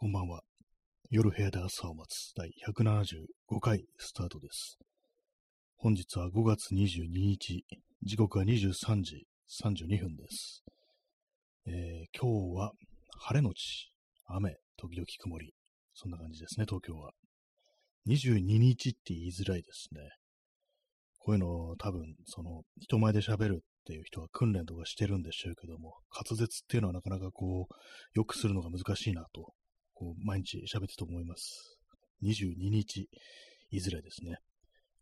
こんばんは。夜部屋で朝を待つ第175回スタートです。本日は5月22日、時刻は23時32分です。えー、今日は晴れのち雨、時々曇り。そんな感じですね、東京は。22日って言いづらいですね。こういうのを多分、その、人前で喋るっていう人は訓練とかしてるんでしょうけども、滑舌っていうのはなかなかこう、よくするのが難しいなとこう毎日喋ってと思います。22日、いずれですね。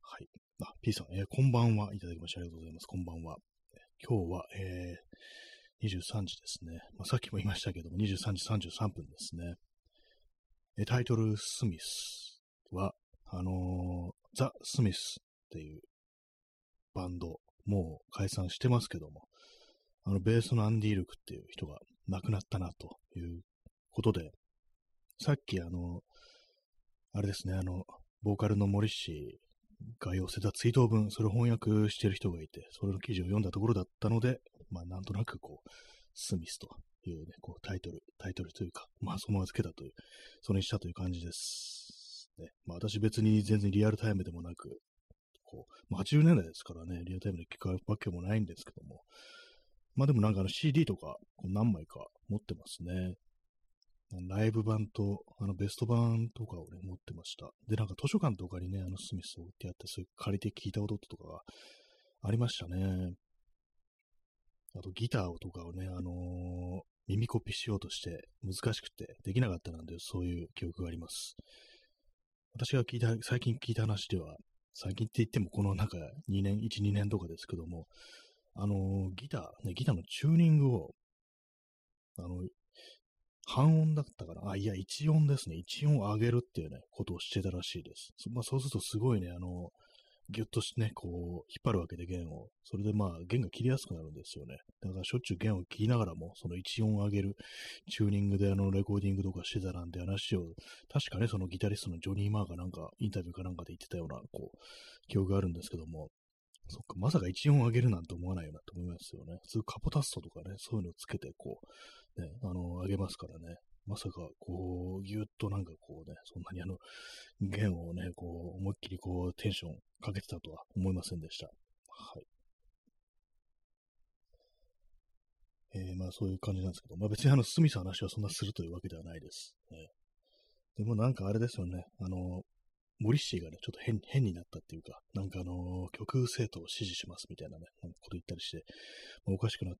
はい。あ、P さん、えー、こんばんは。いただきましてありがとうございます。こんばんは。今日は、えー、23時ですね。まあ、さっきも言いましたけども、23時33分ですね。えタイトル、スミスは、あのー、ザ・スミスっていうバンド、もう解散してますけども、あの、ベースのアンディルクっていう人が亡くなったなということで、さっきあの、あれですね、あの、ボーカルの森氏が寄せた追悼文、それを翻訳してる人がいて、それの記事を読んだところだったので、まあなんとなくこう、スミスというね、こうタイトル、タイトルというか、まあそのまま付けたという、それにしたという感じです。ね、まあ私別に全然リアルタイムでもなく、こう、まあ、80年代ですからね、リアルタイムで聞くわけもないんですけども、まあでもなんかあの CD とかこう何枚か持ってますね。ライブ版と、あの、ベスト版とかをね、持ってました。で、なんか図書館とかにね、あの、スミスを置いてあって、それ借りて聞いたこととかがありましたね。あと、ギターとかをね、あのー、耳コピーしようとして難しくてできなかったなんて、そういう記憶があります。私が聞いた、最近聞いた話では、最近って言ってもこのなんか2年、1、2年とかですけども、あのー、ギター、ね、ギターのチューニングを、あの、半音だったから、あ、いや、一音ですね。一音上げるっていうね、ことをしてたらしいです。まあ、そうするとすごいね、あの、ぎゅっとしてね、こう、引っ張るわけで弦を。それでまあ、弦が切りやすくなるんですよね。だからしょっちゅう弦を切りながらも、その一音上げるチューニングであの、レコーディングとかしてたなんて話を、確かね、そのギタリストのジョニー・マーがなんか、インタビューかなんかで言ってたような、こう、記憶があるんですけども、そっか、まさか一音上げるなんて思わないよなと思いますよね。普通カポタストとかね、そういうのをつけて、こう、ね、あの、あげますからね。まさか、こう、ぎゅっとなんかこうね、そんなにあの、弦をね、こう、思いっきりこう、テンションかけてたとは思いませんでした。はい。えー、まあそういう感じなんですけど、まあ別にあの、スミス話はそんなするというわけではないです。ね、でもなんかあれですよね、あの、モリッシーがね、ちょっと変変になったっていうか、なんかあの、極右政党を支持しますみたいなね、こと言ったりして、まあ、おかしくな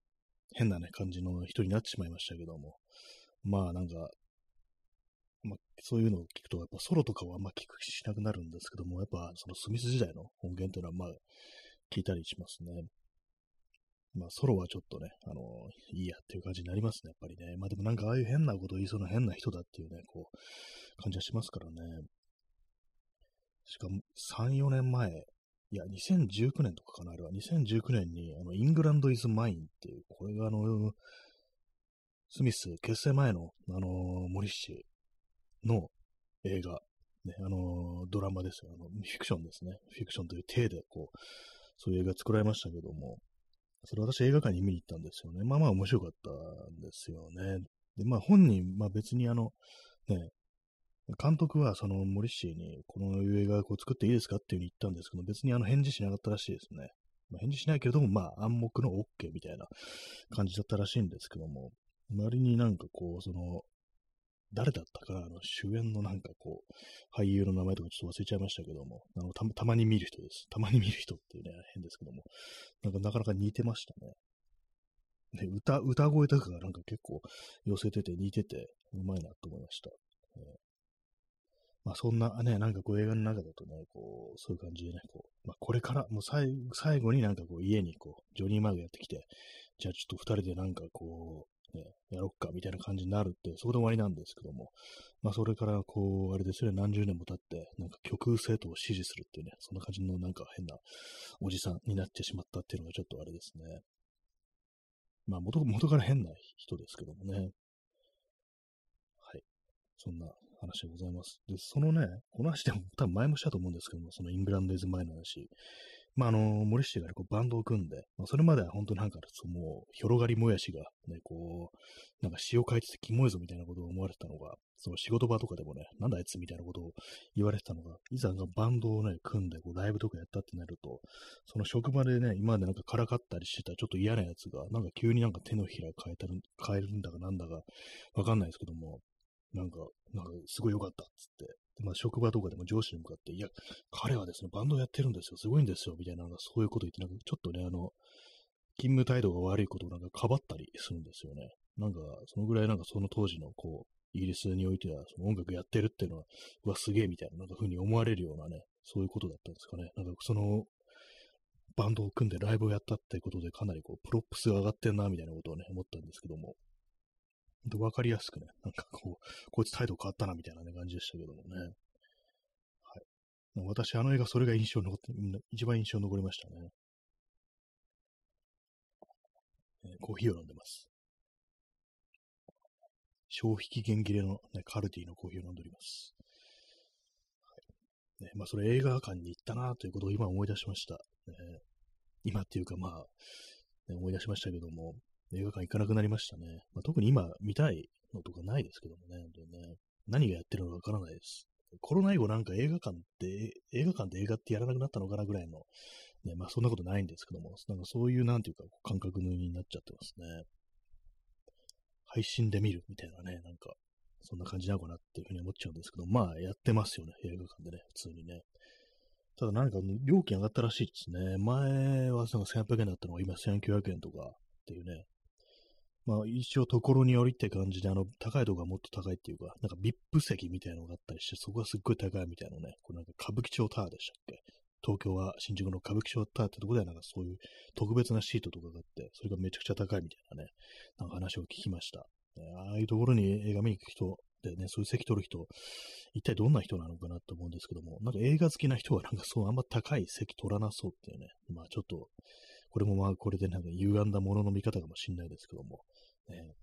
変なね、感じの人になってしまいましたけども、まあなんか、まあ、そういうのを聞くと、やっぱソロとかはあんま聞くしなくなるんですけども、やっぱそのスミス時代の音源というのはまあ聞いたりしますね。まあソロはちょっとね、あのいいやっていう感じになりますね、やっぱりね。まあでもなんかああいう変なことを言いそうな変な人だっていうね、こう、感じはしますからね。しかも3、4年前、いや、2019年とかかな、あれは。2019年に、あの、イングランド・イズ・マインっていう、これがあの、スミス結成前の、あのー、森氏の映画、ね、あのー、ドラマですよ。あの、フィクションですね。フィクションという体で、こう、そういう映画作られましたけども、それ私映画館に見に行ったんですよね。まあまあ面白かったんですよね。で、まあ本人、まあ別にあの、ね、監督はその森氏にこの映画を作っていいですかっていうふうに言ったんですけど、別にあの返事しなかったらしいですね。まあ、返事しないけれども、まあ暗黙の OK みたいな感じだったらしいんですけども、周りになんかこう、その、誰だったか、あの、主演のなんかこう、俳優の名前とかちょっと忘れちゃいましたけども、あのたたまに見る人です。たまに見る人っていうね、変ですけども、なんかなかなか似てましたね。ね歌、歌声とかがなんか結構寄せてて似てて、うまいなと思いました。えー、まあそんなね、なんかこう映画の中だとね、こう、そういう感じでね、こう、まあこれから、もう最最後になんかこう家にこう、ジョニー・マーグやってきて、じゃあちょっと二人でなんかこう、ね、やろっかみたいな感じになるって、そこで終わりなんですけども、まあそれからこう、あれですね、何十年も経って、なんか極右政党を支持するっていうね、そんな感じのなんか変なおじさんになってしまったっていうのがちょっとあれですね。まあ元元から変な人ですけどもね。はい。そんな話でございます。で、そのね、この話でも多分前もしたと思うんですけども、そのイングランドイズ前の話。まあ、あの、森氏がね、こうバンドを組んで、まあ、それまでは本当なんか、そもう、広がりもやしが、ね、こう、なんか詩を書いててキモいぞみたいなことを思われてたのが、その仕事場とかでもね、なんだあいつみたいなことを言われてたのが、いざバンドをね、組んで、こう、ライブとかやったってなると、その職場でね、今までなんかからかったりしてたちょっと嫌なやつが、なんか急になんか手のひら変えたる、変えるんだかなんだか、わかんないですけども、なんか、なんか、すごい良かったっつって、まあ、職場とかでも上司に向かって、いや、彼はですね、バンドやってるんですよ、すごいんですよ、みたいな、なんかそういうこと言って、なんかちょっとね、あの、勤務態度が悪いことをなんかかばったりするんですよね。なんか、そのぐらいなんかその当時の、こう、イギリスにおいては、その音楽やってるっていうのは、うわ、すげえみたいな、なんか風に思われるようなね、そういうことだったんですかね。なんかその、バンドを組んでライブをやったってことで、かなりこう、プロップスが上がってんな、みたいなことをね、思ったんですけども。わかりやすくね、なんかこう、こいつ態度変わったな、みたいな、ね、感じでしたけどもね。はい。私、あの映画、それが印象に残って、一番印象に残りましたね。え、コーヒーを飲んでます。消費期限切れの、ね、カルディのコーヒーを飲んでおります。はいねまあ、それ映画館に行ったなということを今思い出しました。ね、今っていうか、まあ、ね、思い出しましたけども、映画館行かなくなりましたね。まあ、特に今見たいのとかないですけどもね、本当にね何がやってるのかわからないです。コロナ以後なんか映画館って、映画館で映画ってやらなくなったのかなぐらいの、ね、まあそんなことないんですけども、なんかそういうなんていうか感覚になっちゃってますね。配信で見るみたいなね、なんか、そんな感じなのかなっていうふうに思っちゃうんですけど、まあやってますよね、映画館でね、普通にね。ただなんか料金上がったらしいですね。前はその1800円だったのが今1900円とかっていうね、まあ一応ところによりって感じで、あの、高いとこがもっと高いっていうか、なんか VIP 席みたいなのがあったりして、そこがすっごい高いみたいなね、これなんか歌舞伎町タワーでしたっけ？東京は新宿の歌舞伎町タワーってとこではなんかそういう特別なシートとかがあって、それがめちゃくちゃ高いみたいなね、なんか話を聞きました。ああいうところに映画見に行く人でね、そういう席取る人、一体どんな人なのかなと思うんですけども、なんか映画好きな人はなんかそうあんま高い席取らなそうっていうね、まあちょっと、これもまあこれでなんか歪んだものの見方かもしんないですけども、ね、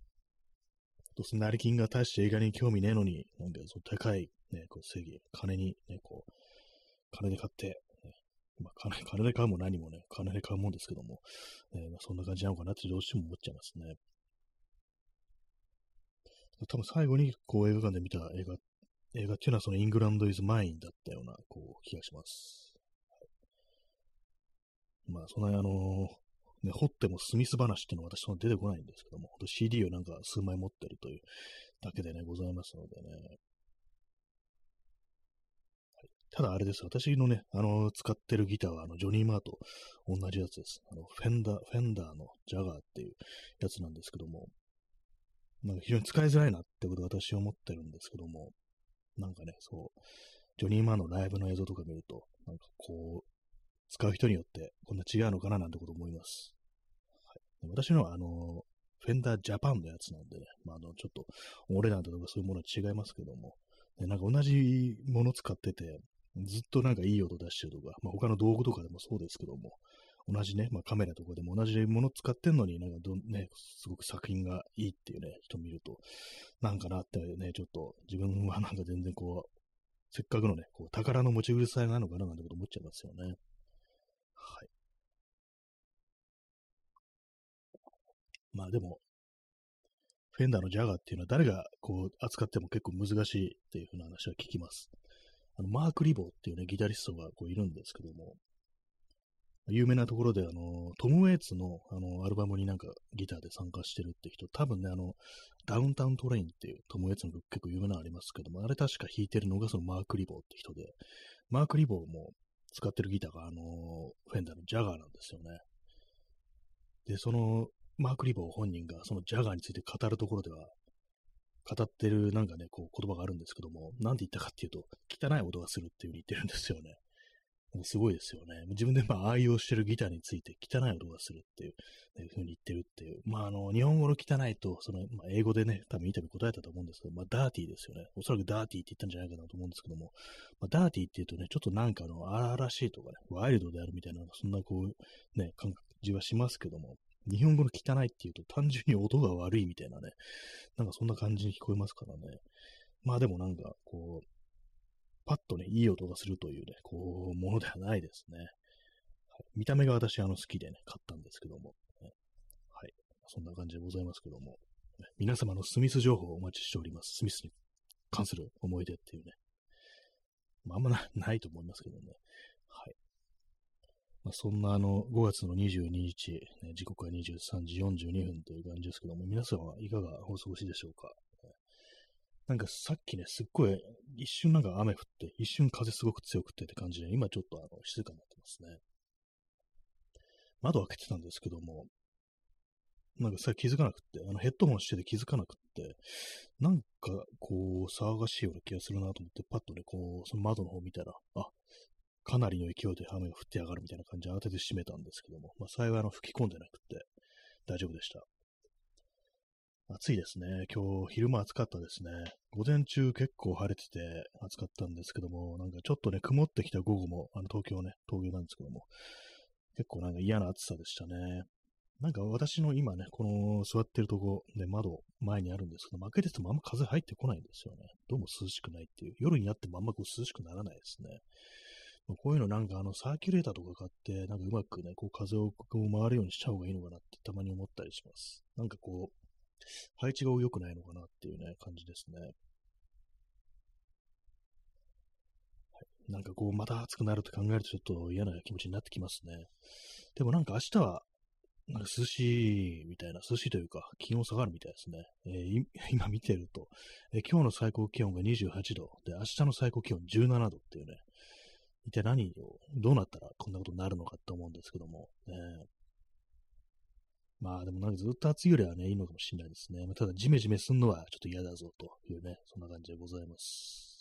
どうせ成金が大して映画に興味ねえのに、なんかその高い、ね、こう正義、金にね、こう、金で買って、ね、まあ金、金で買うも何もね、金で買うもんですけども、ねまあ、そんな感じなのかなってどうしても思っちゃいますね。多分最後にこう映画館で見た映画、映画っていうのはそのイングランド・イズ・マインだったようなこう気がします。まあ、そんなあのね、掘ってもスミス話っていうのは私その出てこないんですけども、CD をなんか数枚持ってるというだけでね、ございますのでね。ただあれです。私のね、あの、使ってるギターは、あの、ジョニー・マーと同じやつです。あの、フェンダー、フェンダーのジャガーっていうやつなんですけども、なんか非常に使いづらいなってことを私は思ってるんですけども、なんかね、そう、ジョニー・マーのライブの映像とか見ると、なんかこう、使う人によってこんな違うのかななんてこと思います。はい、私のは、あの、フェンダージャパンのやつなんでね、まあ、あの、ちょっと、お値段とかそういうものは違いますけども、ね、なんか同じもの使ってて、ずっとなんかいい音出してるとか、まあ、他の道具とかでもそうですけども、同じね、まあ、カメラとかでも同じもの使ってんのになんかど、ね、すごく作品がいいっていうね、人見ると、なんかなってね、ちょっと自分はなんか全然こう、せっかくのね、こう宝の持ち腐れさえなのかななんてこと思っちゃいますよね。はい。まあでも、フェンダーのジャガーっていうのは誰がこう扱っても結構難しいっていう風な話は聞きます。あの、マーク・リボーっていうね、ギタリストがこういるんですけども、有名なところで、あの、トム・ウェイツの、あの、アルバムになんかギターで参加してるって人、多分ね、あの、ダウンタウントレインっていうトム・ウェイツの曲結構有名なのありますけども、あれ確か弾いてるのがそのマーク・リボーって人で、マーク・リボーも使ってるギターが、あの、フェンダーのジャガーなんですよね。で、その、マーク・リボー本人がそのジャガーについて語るところでは、語ってるなんかね、こう言葉があるんですけども、なんて言ったかっていうと、汚い音がするっていう風に言ってるんですよね。すごいですよね。自分でまあ愛用してるギターについて汚い音がするっていう、ね、ふうに言ってるっていう。まああの、日本語の汚いと、その、まあ、英語でね、多分インタビュー答えたと思うんですけど、まあダーティーですよね。おそらくダーティーって言ったんじゃないかなと思うんですけども、まあ、ダーティーって言うとね、ちょっとなんかあの、荒々しいとかね、ワイルドであるみたいな、そんなこう、ね、感じはしますけども、日本語の汚いっていうと単純に音が悪いみたいなね、なんかそんな感じに聞こえますからね。まあでもなんか、こう、パッとね、いい音がするというね、こう、ものではないですね。はい、見た目が私、あの、好きでね、買ったんですけども、ね、はい。そんな感じでございますけども、ね、皆様のスミス情報をお待ちしております。スミスに関する思い出っていうね。まあ、あんまないと思いますけどね。はい。まあ、そんなあの、5月の22日、ね、時刻は23時42分という感じですけども、皆さんはいかがお過ごしでしょうか？なんかさっきね、すっごい、一瞬なんか雨降って、一瞬風すごく強くてって感じで、今ちょっとあの静かになってますね。窓開けてたんですけども、なんかさ気づかなくって、あのヘッドホンしてて気づかなくって、なんかこう騒がしいような気がするなと思って、パッとね、こう、その窓の方見たら、あ、かなりの勢いで雨が降って上がるみたいな感じで慌てて閉めたんですけども、まあ幸いあの吹き込んでなくって大丈夫でした。暑いですね。今日昼間暑かったですね。午前中結構晴れてて暑かったんですけども、なんかちょっとね、曇ってきた午後も、あの東京ね、東京なんですけども、結構なんか嫌な暑さでしたね。なんか私の今ね、この座ってるとこで窓前にあるんですけど、負けててもあんま風入ってこないんですよね。どうも涼しくないっていう。夜になってもあんまこう涼しくならないですね。こういうのなんかあのサーキュレーターとか買って、なんかうまくね、こう風をこう回るようにした方がいいのかなってたまに思ったりします。なんかこう、配置が良くないのかなっていうね、感じですね。はい、なんかこう、また暑くなると考えるとちょっと嫌な気持ちになってきますね。でもなんか明日は、なんか涼しいみたいな、涼しいというか、気温下がるみたいですね。えー、今見てると、えー、今日の最高気温が28度、で、明日の最高気温17度っていうね、一体何を、どうなったらこんなことになるのかって思うんですけども、ね、まあでもなんかずっと暑いよりはね、いいのかもしれないですね。まあ、ただジメジメすんのはちょっと嫌だぞというね、そんな感じでございます。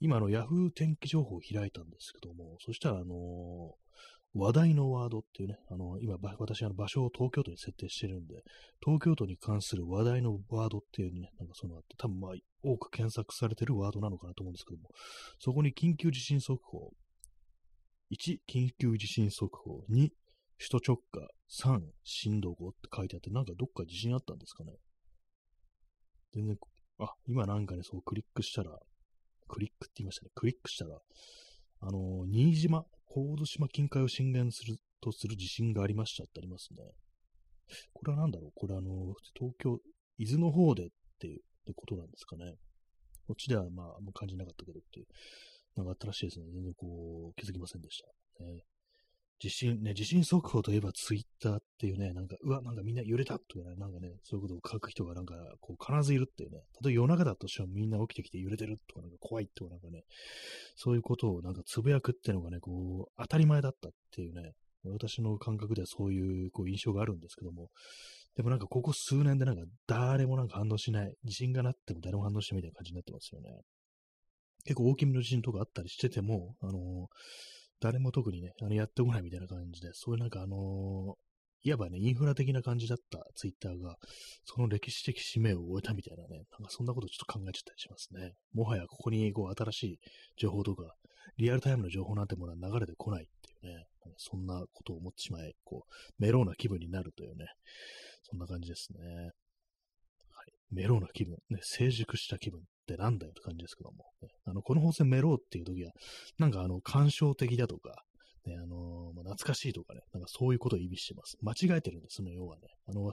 今、あの、Yahoo 天気情報を開いたんですけども、そしたら、あのー、話題のワードっていうね、あの、今、私、あの、場所を東京都に設定してるんで、東京都に関する話題のワードっていうね、なんかそのあって、多分まあ、多く検索されてるワードなのかなと思うんですけども、そこに緊急地震速報、1、緊急地震速報、2、首都直下3、震度5って書いてあって、なんかどっか地震あったんですかね全然、あ、今なんかね、そうクリックしたら、クリックって言いましたね。クリックしたら、あのー、新島、神津島近海を震源するとする地震がありましたってありますね。これは何だろう？これあのー、東京、伊豆の方でっていうことなんですかね。こっちではまあ、あんま感じなかったけどっていう、なんかあったらしいですね。全然こう、気づきませんでした。ね、地震、ね、地震速報といえばツイッターっていうね、なんか、うわ、なんかみんな揺れたとかね、なんかね、そういうことを書く人がなんか、こう、必ずいるっていうね、例えば夜中だとしてもみんな起きてきて揺れてるとか、なんか怖いとかなんかね、そういうことをなんかつぶやくっていうのがね、こう、当たり前だったっていうね、私の感覚ではそういうこう印象があるんですけども、でもなんかここ数年でなんか誰もなんか反応しない、地震がなっても誰も反応しないみたいな感じになってますよね。結構大きめの地震とかあったりしてても、あのー誰も特にね、あのやってこないみたいな感じで、そういうなんかあのー、いわばね、インフラ的な感じだったツイッターが、その歴史的使命を終えたみたいなね、なんかそんなことちょっと考えちゃったりしますね。もはやここにこう新しい情報とか、リアルタイムの情報なんてものは流れてこないっていうね、そんなことを思ってしまい、こう、メローな気分になるというね、そんな感じですね。メローな気分、ね、成熟した気分ってなんだよって感じですけども、ね、あの、この本戦メローっていう時は、なんかあの、感傷的だとか、ね、あのー、まあ、懐かしいとかね、なんかそういうことを意味してます。間違えてるんです、その要はね。あの、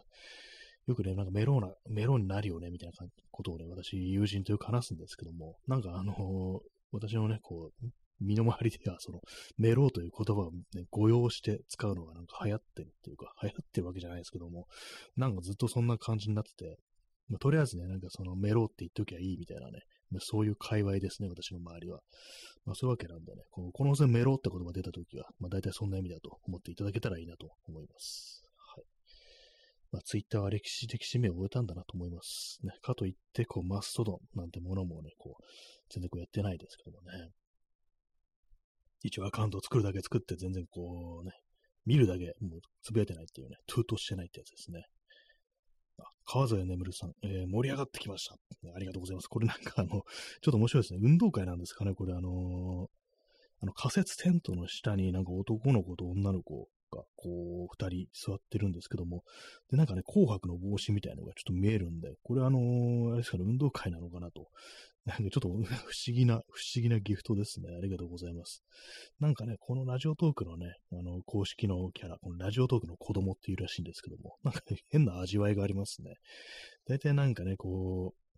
よくね、なんかメローな、メローになるよね、みたいなことをね、私、友人とよく話すんですけども、なんかあのー、私のね、こう、身の回りでは、その、メローという言葉をね、誤用して使うのがなんか流行ってるっていうか、流行ってるわけじゃないですけども、なんかずっとそんな感じになってて、まあ、とりあえずね、なんかそのメロって言っときゃいいみたいなね、まあ、そういう界隈ですね、私の周りは。まあ、そういうわけなんでね、このこの線メロって言葉出たときは、まあ、大体そんな意味だと思っていただけたらいいなと思います。はい。まあ、ツイッターは歴史的使命を終えたんだなと思います。ね、かといって、こう、マストドンなんてものもね、こう、全然こうやってないですけどもね。一応アカウントを作るだけ作って全然こうね、見るだけ、もうつぶやいてないっていうね、トゥートしてないってやつですね。川添眠さん、えー、盛り上がってきました。ありがとうございます。これなんかあの、ちょっと面白いですね。運動会なんですかね、これあのー、あの仮設テントの下になんか男の子と女の子か、こう、二人座ってるんですけども、で、なんかね、紅白の帽子みたいなのがちょっと見えるんで、これあのーあれですかね、運動会なのかなと。なんかちょっと不思議な、不思議なギフトですね。ありがとうございます。なんかね、このラジオトークのね、あの、公式のキャラ、このラジオトークの子供っていうらしいんですけども、なんか、ね、変な味わいがありますね。大体なんかね、こう、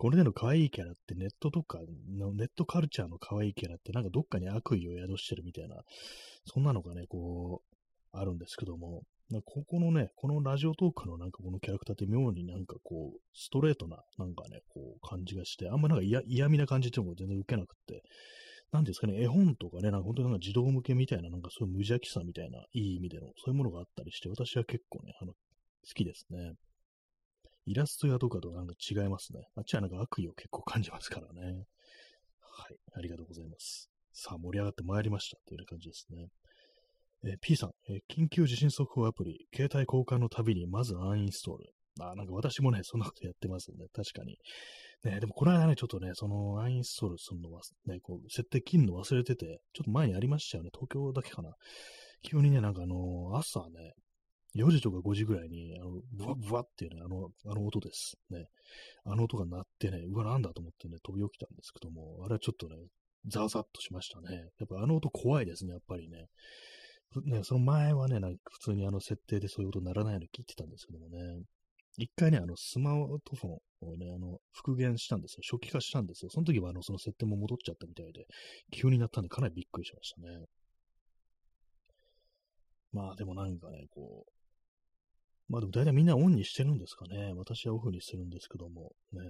これでの可愛いキャラってネットとかの、ネットカルチャーの可愛いキャラってなんかどっかに悪意を宿してるみたいな、そんなのがね、こう、あるんですけども、ここのね、このラジオトークのなんかこのキャラクターって妙になんかこう、ストレートななんかね、こう感じがして、あんまなんか嫌味な感じっていうのが全然受けなくって、なんですかね、絵本とかね、なんか本当になんか児童向けみたいな、なんかそういう無邪気さみたいな、いい意味での、そういうものがあったりして、私は結構ね、あの、好きですね。イラスト屋とかとなんか違いますね。あっちはなんか悪意を結構感じますからね。はい。ありがとうございます。さあ、盛り上がってまいりましたという感じですね。えー、P さん、えー、緊急地震速報アプリ、携帯交換のたびにまずアンインストール。あ、なんか私もね、そんなことやってますんで、確かに。ね、でもこの間ね、ちょっとね、そのアンインストールするのは、ね、こう、設定切るの忘れてて、ちょっと前にありましたよね、東京だけかな。急にね、なんかあのー、朝ね、4時とか5時ぐらいに、あの、ブワブワっていうね、あの、あの音です。ね。あの音が鳴ってね、うわ、なんだと思ってね、飛び起きたんですけども、あれはちょっとね、ザーザッとしましたね。やっぱあの音怖いですね、やっぱりね。ね、その前はね、なんか普通にあの設定でそういう音鳴らないように切ってたんですけどもね。一回ね、あの、スマートフォンをね、あの、復元したんですよ。初期化したんですよ。その時はあの、その設定も戻っちゃったみたいで、急になったんでかなりびっくりしましたね。まあでもなんかね、こう、まあでも大体みんなオンにしてるんですかね。私はオフにするんですけども。ね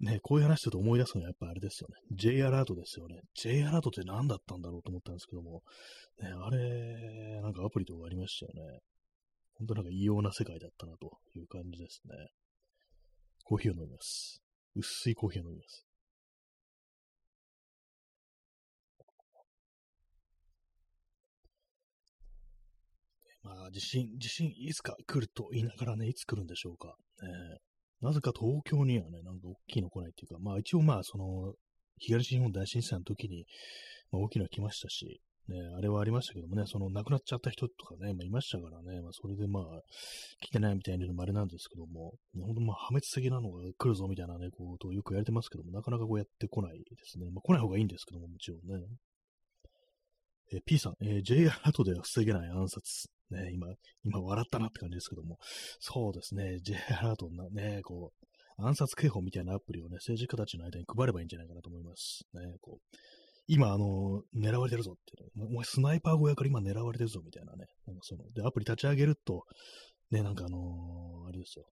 ねこういう話すると思い出すのはやっぱあれですよね。J アラートですよね。J アラートって何だったんだろうと思ったんですけども。ねあれ、なんかアプリとかありましたよね。本当なんか異様な世界だったなという感じですね。コーヒーを飲みます。薄いコーヒーを飲みます。まあ、地震、地震いつか来ると言いながらね、いつ来るんでしょうか。えー、なぜか東京にはね、なんか大きいの来ないっていうか、まあ一応まあ、その、東日本大震災の時に、まあ、大きいの来ましたし、ね、あれはありましたけどもね、その亡くなっちゃった人とかね、まあ、いましたからね、まあ、それでまあ、来てないみたいなのもあれなんですけども、本当まあ、破滅的なのが来るぞみたいなね、ことをよく言われてますけども、なかなかこうやってこないですね。まあ、来ない方がいいんですけども、もちろんね。えー、P さん、えー、J アラートでは防げない暗殺。ね、今、今笑ったなって感じですけども、そうですね、J アラートなね、こう、暗殺警報みたいなアプリをね、政治家たちの間に配ればいいんじゃないかなと思います。ね、こう、今、あの、狙われてるぞっていう、お前スナイパー小屋から今狙われてるぞみたいなね、なんかその、で、アプリ立ち上げると、ね、なんかあのー、あれですよ、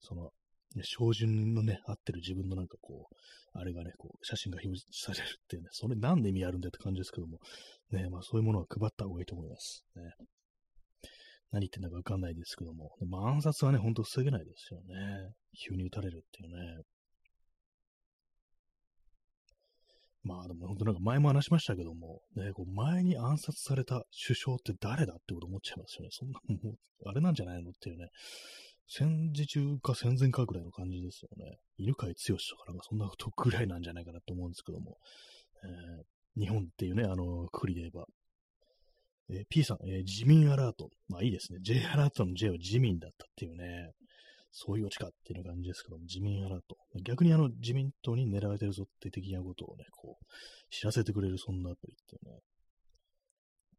その、ね、標準のね、合ってる自分のなんかこう、あれがね、こう、写真が表示されるっていうね、それ何で意味あるんだって感じですけども、ね、まあそういうものは配った方がいいと思います。ね。何言ってんだかわかんないですけども、まあ、暗殺はね、ほんと防げないですよね。急に撃たれるっていうね。まあでも本当なんか前も話しましたけども、ね、こう前に暗殺された首相って誰だってこと思っちゃいますよね。そんなもう、あれなんじゃないのっていうね。戦時中か戦前かぐらいの感じですよね。犬飼剛とかなんかそんなことぐらいなんじゃないかなと思うんですけども。えー、日本っていうね、あの、くくりで言えば、えー、P さん、えー、自民アラート。まあいいですね。J アラートの J は自民だったっていうね。そういうオチかっていう感じですけども、自民アラート。逆にあの自民党に狙われてるぞって的なことをね、こう、知らせてくれるそんなアプリっていうね。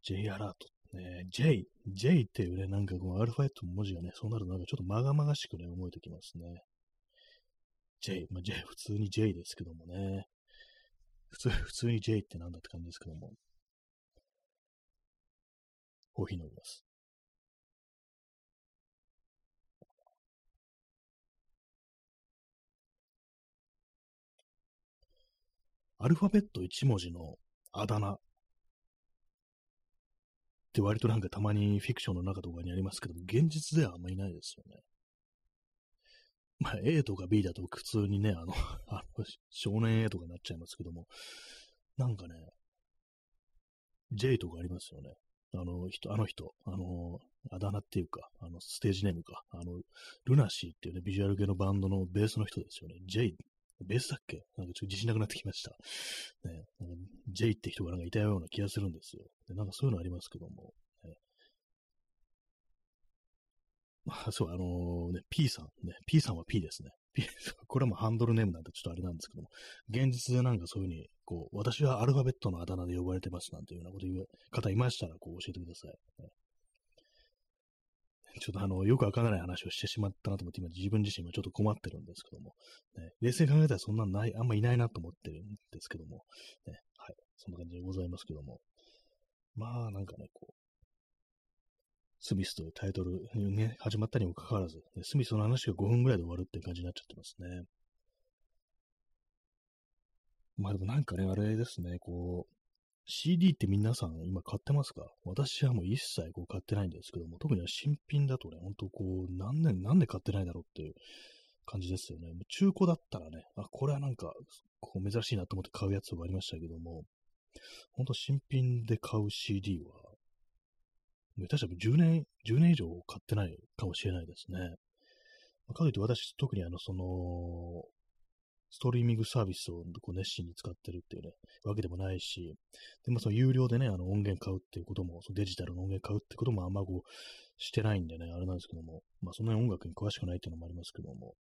J アラート。ね、J、J っていうね、なんかこのアルファベットの文字がね、そうなるとなんかちょっとまがまがしくね、思えてきますね。J、まあ、J、普通に J ですけどもね。普通、普通に J ってなんだって感じですけども。コーヒー飲みます。アルファベット1文字のあだ名って割となんかたまにフィクションの中とかにありますけども、現実ではあんまりいないですよね。まあ A とか B だと普通にね、あの あの少年 A とかになっちゃいますけども、なんかね、J とかありますよね。あの人、あの人、あの、あだ名っていうか、あの、ステージネームか、あの、ルナシーっていうね、ビジュアル系のバンドのベースの人ですよね。J、ベースだっけ？なんかちょっと自信なくなってきました。ね、なんか J って人がなんかいたような気がするんですよ。でなんかそういうのありますけども。ね、あ そう、あのー、ね、P さん、ね、P さんは P ですね。P、これもハンドルネームなんてちょっとあれなんですけども、現実でなんかそういうふうに、こう、私はアルファベットのあだ名で呼ばれてますなんていうようなこと言う方いましたら、こう教えてください。ねちょっとあの、よくわからない話をしてしまったなと思って、今自分自身もちょっと困ってるんですけども、ね、冷静に考えたらそんなない、あんまいないなと思ってるんですけども、ね、はい、そんな感じでございますけども、まあなんかね、こう、スミスというタイトルね、始まったにもかかわらず、ね、スミスの話が5分ぐらいで終わるっていう感じになっちゃってますね。まあでもなんかね、あれですね、こう、CD って皆さん今買ってますか？私はもう一切こう買ってないんですけども、特に新品だとね、ほんとこう、何年、なんで買ってないだろうっていう感じですよね。中古だったらね、あ、これはなんか、こう珍しいなと思って買うやつがありましたけども、ほんと新品で買う CD は、確か10年、10年以上買ってないかもしれないですね。かといって私、特にあの、その、ストリーミングサービスをこう熱心に使ってるっていうね、わけでもないし、でもその有料でね、あの音源買うっていうことも、そのデジタルの音源買うってこともあんまこうしてないんでね、あれなんですけども、まあそんなに音楽に詳しくないっていうのもありますけども。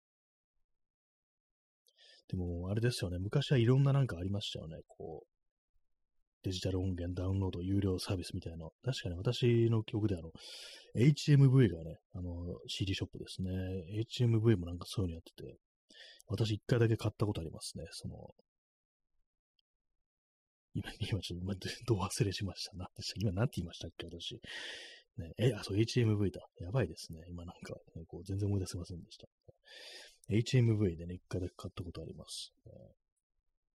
でも、あれですよね、昔はいろんななんかありましたよね、こう、デジタル音源ダウンロード有料サービスみたいな。確かに私の記憶であの、HMV がね、あの、CD ショップですね。HMV もなんかそういうのやってて、私一回だけ買ったことありますね。その、今、今ちょっと、どう忘れしました。何でした今何て言いましたっけ私。ね、え、あ、そう、HMV だ。やばいですね。今なんか、ね、こう全然思い出せませんでした。HMV でね、一回だけ買ったことあります。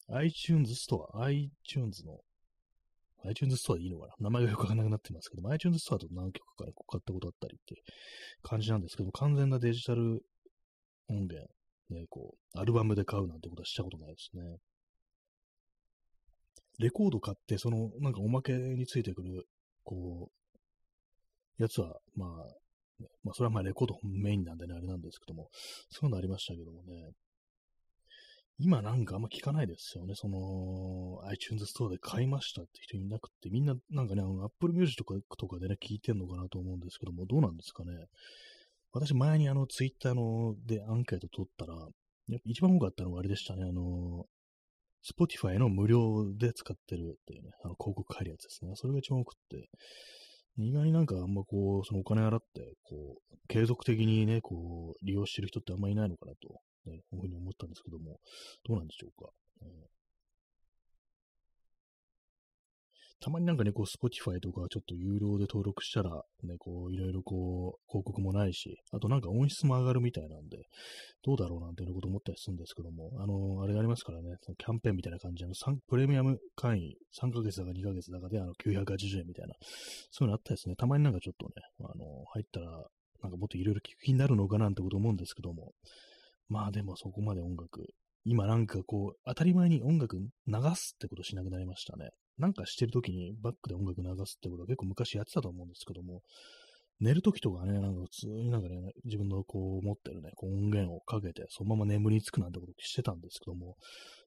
iTunes ストア、iTunes の、iTunes ストアでいいのかな？名前がよくわからなくなってますけど iTunes ストアと何曲か買ったことあったりって感じなんですけど、完全なデジタル音源ね、こう、アルバムで買うなんてことはしたことないですね。レコード買って、その、なんかおまけについてくる、こう、やつは、まあ、まあ、それはまあレコードメインなんでね、あれなんですけども、そういうのありましたけどもね、今なんかあんま聞かないですよね。その、iTunes ストアで買いましたって人いなくて、みんななんかね、Apple Music とかとかでね、聞いてんのかなと思うんですけども、どうなんですかね。私前にあのツイッターのでアンケート取ったら、一番多かったのはあれでしたね、あの、Spotify の無料で使ってるっていうね、あの広告入るやつですね。それが一番多くって、意外になんかあんまこう、そのお金払って、こう、継続的にね、こう、利用してる人ってあんまいないのかなと、ね、いうふうに思ったんですけども、どうなんでしょうか。たまになんかね、こう、Spotify とかちょっと有料で登録したら、ね、こう、いろいろこう、広告もないし、あとなんか音質も上がるみたいなんで、どうだろうなんていうこと思ったりするんですけども、あの、あれがありますからね、そのキャンペーンみたいな感じあのプレミアム会員、3ヶ月だか2ヶ月だかであの980円みたいな、そういうのあったですね。たまになんかちょっとね、あの、入ったら、なんかもっといろいろ聞く気になるのかなんてこと思うんですけども、まあでもそこまで音楽、今なんかこう、当たり前に音楽流すってことしなくなりましたね。なんかしてるときにバックで音楽流すってことは結構昔やってたと思うんですけども、寝るときとかね、なんか普通になんかね、自分のこう持ってるね、こう音源をかけて、そのまま眠りにつくなんてことしてたんですけども、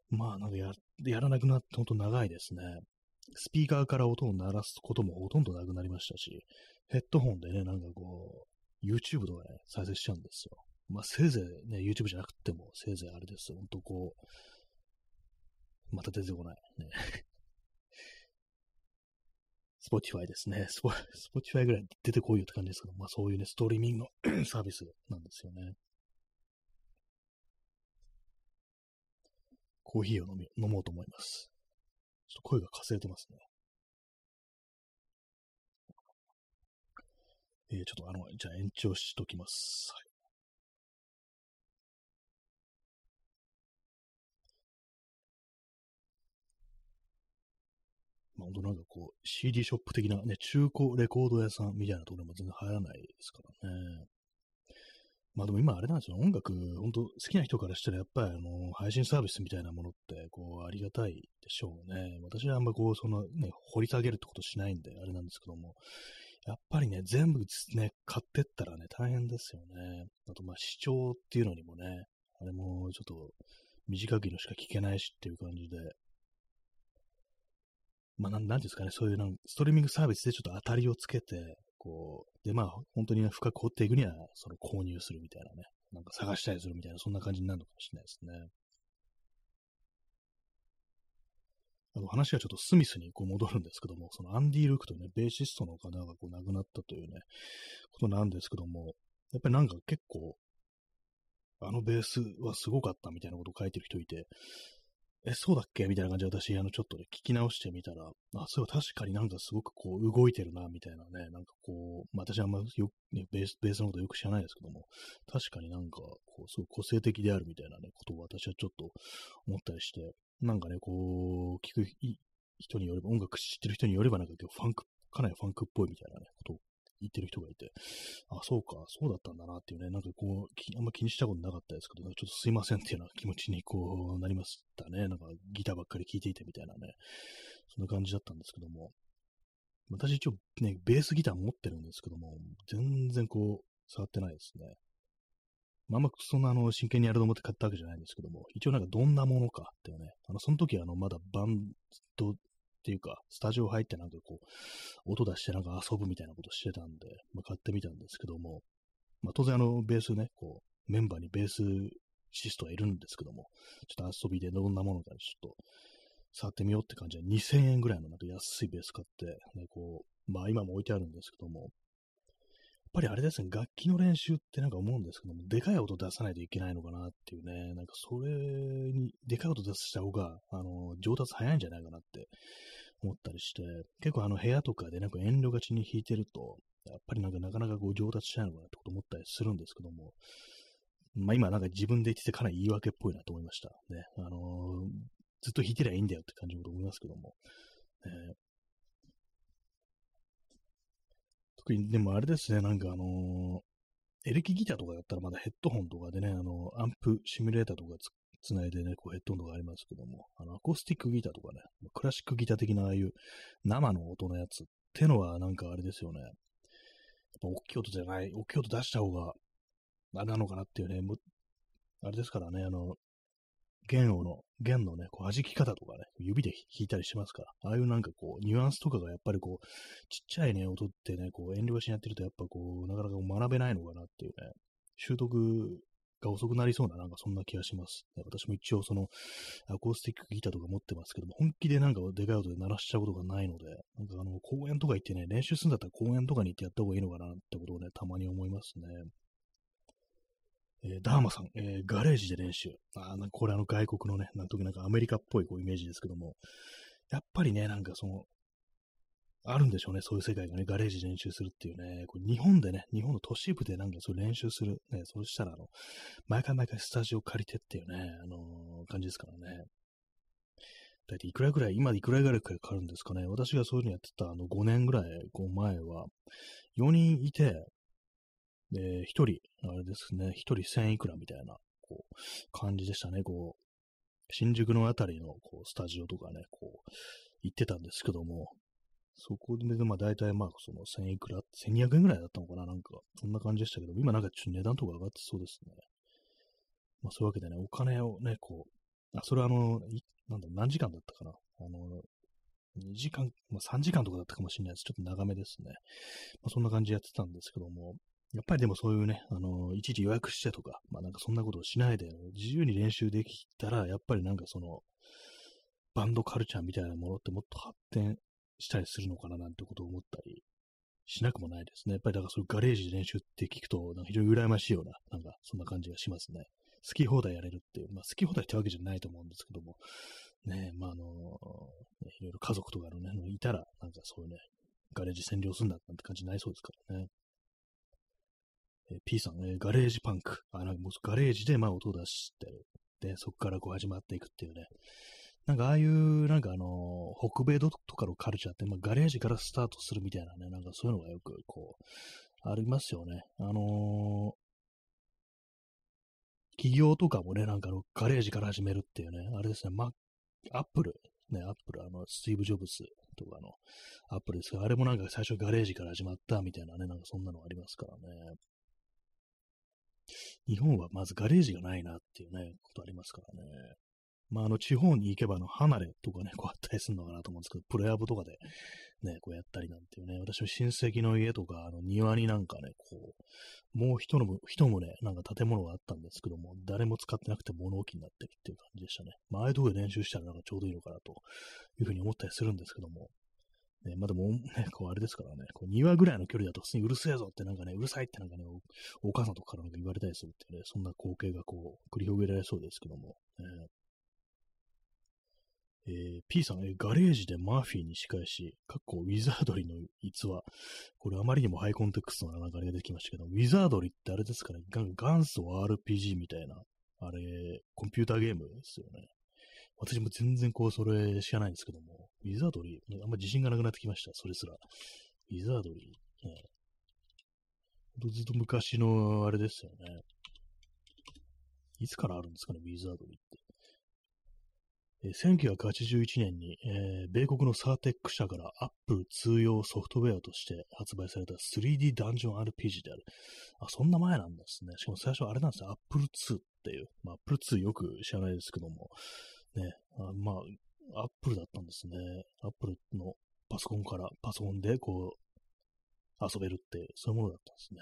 まあなんかややらなくなってほんと長いですね。スピーカーから音を鳴らすこともほとんどなくなりましたし、ヘッドホンでね、なんかこう、YouTube とかね、再生しちゃうんですよ。まあせいぜいね、YouTube じゃなくても、せいぜいあれですよ。ほんとこう、また出てこない。ね Spotify ですね。スポ、 Spotify ぐらい出てこいよって感じですけど、まあそういうね、ストリーミングの サービスなんですよね。コーヒーを飲み、飲もうと思います。ちょっと声がかすれてますね。えー、ちょっとあの、じゃあ延長しときます。はいまあ、本当なんかこう、CD ショップ的なね、中古レコード屋さんみたいなところも全然入らないですからね。まあでも今あれなんですよ、音楽、本当好きな人からしたらやっぱりあの、配信サービスみたいなものって、こう、ありがたいでしょうね。私はあんまこう、そのね、掘り下げるってことしないんで、あれなんですけども、やっぱりね、全部ね、買ってったらね、大変ですよね。あとまあ視聴っていうのにもね、あれもちょっと短いのしか聞けないしっていう感じで、まあ、なん、なんですかね、そういうなんストリーミングサービスでちょっと当たりをつけて、こう、で、まあ、本当に、ね、深く掘っていくには、その購入するみたいなね、なんか探したりするみたいな、そんな感じになるのかもしれないですね。あの話はちょっとスミスにこう戻るんですけども、そのアンディ・ルークとね、ベーシストの方がこう亡くなったというね、ことなんですけども、やっぱりなんか結構、あのベースはすごかったみたいなことを書いてる人いて、え、そうだっけ？みたいな感じで私、あの、ちょっとね、聞き直してみたら、あ、そう、確かになんかすごくこう、動いてるな、みたいなね、なんかこう、まあ、私はあんまよ、ね、ベース、ベースのことよく知らないですけども、確かになんか、こう、すごい個性的であるみたいなね、ことを私はちょっと思ったりして、なんかね、こう、聞く人によれば、音楽知ってる人によれば、なんか今日ファンク、かなりファンクっぽいみたいなね、ことを言ってる人がいて、あ、そうか、そうだったんだなっていうね、なんかこう、あんま気にしたことなかったですけど、ちょっとすいませんっていうような気持ちにこうなりましたね。なんかギターばっかり聴いていてみたいなね、そんな感じだったんですけども、私一応ね、ベースギター持ってるんですけども、全然こう、触ってないですね。まあ、あんまそんなあの真剣にやると思って買ったわけじゃないんですけども、一応なんかどんなものかっていうね、あの、その時あの、まだバンドっていうか、スタジオ入ってなんかこう、音出してなんか遊ぶみたいなことしてたんで、まあ、買ってみたんですけども、まあ、当然あの、ベースね、こう、メンバーにベースシストはいるんですけども、ちょっと遊びでどんなものかちょっと触ってみようって感じで2000円ぐらいのなんか安いベース買って、ね、こう、まあ今も置いてあるんですけども、ぱりあれですね、楽器の練習ってなんか思うんですけども、でかい音出さないといけないのかなっていうね、なんかそれに、でかい音出した方が、あの、上達早いんじゃないかなって思ったりして、結構あの部屋とかでなんか遠慮がちに弾いてると、やっぱりなんかなかなかこう上達しないのかなってこと思ったりするんですけども、まあ今なんか自分で言っててかなり言い訳っぽいなと思いました。ね、あのー、ずっと弾いてりゃいいんだよって感じのこと思いますけども、えー特に、でもあれですね、なんかあのー、エレキギターとかだったらまだヘッドホンとかでね、あの、アンプ、シミュレーターとかつつないでね、こうヘッドホンとかありますけども、あの、アコースティックギターとかね、クラシックギター的なああいう生の音のやつってのはなんかあれですよね。やっぱ大きい音じゃない、大きい音出した方が、あれなのかなっていうね、あれですからね、あの、弦をの、弦のね、こう弾き方とかね、指で弾いたりしますから、ああいうなんかこう、ニュアンスとかがやっぱりこう、ちっちゃいね、音ってね、こう、遠慮しにやってるとやっぱこう、なかなか学べないのかなっていうね、習得が遅くなりそうな、なんかそんな気がします。私も一応その、アコースティックギターとか持ってますけども、本気でなんかでかい音で鳴らしちゃうことがないので、なんかあの、公園とか行ってね、練習するんだったら公園とかに行ってやった方がいいのかなってことをね、たまに思いますね。えー、ダーマさん、えー、ガレージで練習。あなんかこれあの外国のね、なんとなくアメリカっぽいこうイメージですけども、やっぱりね、なんかその、あるんでしょうね、そういう世界がね、ガレージで練習するっていうね、これ日本でね、日本の都市部でなんかそう練習する、ね、そうしたらあの、毎回毎回スタジオ借りてっていうね、あのー、感じですからね。だいたいいくらぐらい、今いくらぐらいかかるんですかね。私がそういうのやってたあの5年ぐらい前は、4人いて、で、一人、あれですね、一人千いくらみたいな、こう、感じでしたね、こう、新宿のあたりの、こう、スタジオとかね、こう、行ってたんですけども、そこで、まあ大体まあその千いくら、千二百円ぐらいだったのかななんか、そんな感じでしたけど、今なんかちょっと値段とか上がってそうですね。まあそういうわけでね、お金をね、こう、あ、それはあの、なんだ、何時間だったかなあの、2時間、まあ3時間とかだったかもしれないです。ちょっと長めですね。まあそんな感じでやってたんですけども、やっぱりでもそういうね、あの、一時予約してとか、まあなんかそんなことをしないで、自由に練習できたら、やっぱりなんかその、バンドカルチャーみたいなものってもっと発展したりするのかななんてことを思ったりしなくもないですね。やっぱりだからそういうガレージで練習って聞くと、なんか非常に羨ましいような、なんかそんな感じがしますね。好き放題やれるっていう、まあ好き放題ってわけじゃないと思うんですけども、ね、まああの、ね、いろいろ家族とかのね、いたら、なんかそういうね、ガレージ占領するんだなんて感じになりそうですからね。えー、P さん、えー、ガレージパンク。あ、なんかもうガレージでまあ音を出してる。で、そこからこう始まっていくっていうね。なんかああいう、なんかあのー、北米とかのカルチャーって、まあ、ガレージからスタートするみたいなね、なんかそういうのがよくこう、ありますよね。あのー、企業とかもね、なんかあの、ガレージから始めるっていうね、あれですね、ま、アップル、ね、アップル、あの、スティーブ・ジョブスとかのアップルですが、あれもなんか最初ガレージから始まったみたいなね、なんかそんなのありますからね。日本はまずガレージがないなっていうね、ことありますからね。まあ、あの、地方に行けば、あの、離れとかね、こうあったりするのかなと思うんですけど、プロヤブとかで、ね、こうやったりなんていうね、私の親戚の家とか、あの、庭になんかね、こう、もう一の一棟ね、なんか建物があったんですけども、誰も使ってなくて物置になってるっていう感じでしたね。まあ、ああいうとこで練習したらなんかちょうどいいのかなというふうに思ったりするんですけども、ね、まあでも、ね、こうあれですからね、こう庭ぐらいの距離だと普通にうるせえぞってなんかね、うるさいってなんかね、お母さんとかからなんか言われたりするっていうね、そんな光景がこう、繰り広げられそうですけども、ね、えー、P さん、え、ガレージでマーフィーに仕返し、かっこウィザードリーの逸話。これあまりにもハイコンテクストな流れが出てきましたけど、ウィザードリーってあれですかね、元祖 RPG みたいな、あれ、コンピューターゲームですよね。私も全然こう、それ知らないんですけども、ウィザードリー、あんま自信がなくなってきました、それすら。ウィザードリー、ね。ずっと昔のあれですよね。いつからあるんですかね、ウィザードリーって。1981年に、えー、米国のサーテック社から Apple 通用ソフトウェアとして発売された 3D ダンジョン RPG である。あ、そんな前なんですね。しかも最初あれなんですよ。Apple 2っていう。まあ、Apple 2よく知らないですけども。ね。あまあ、Apple だったんですね。Apple のパソコンから、パソコンでこう、遊べるって、そういうものだったんですね。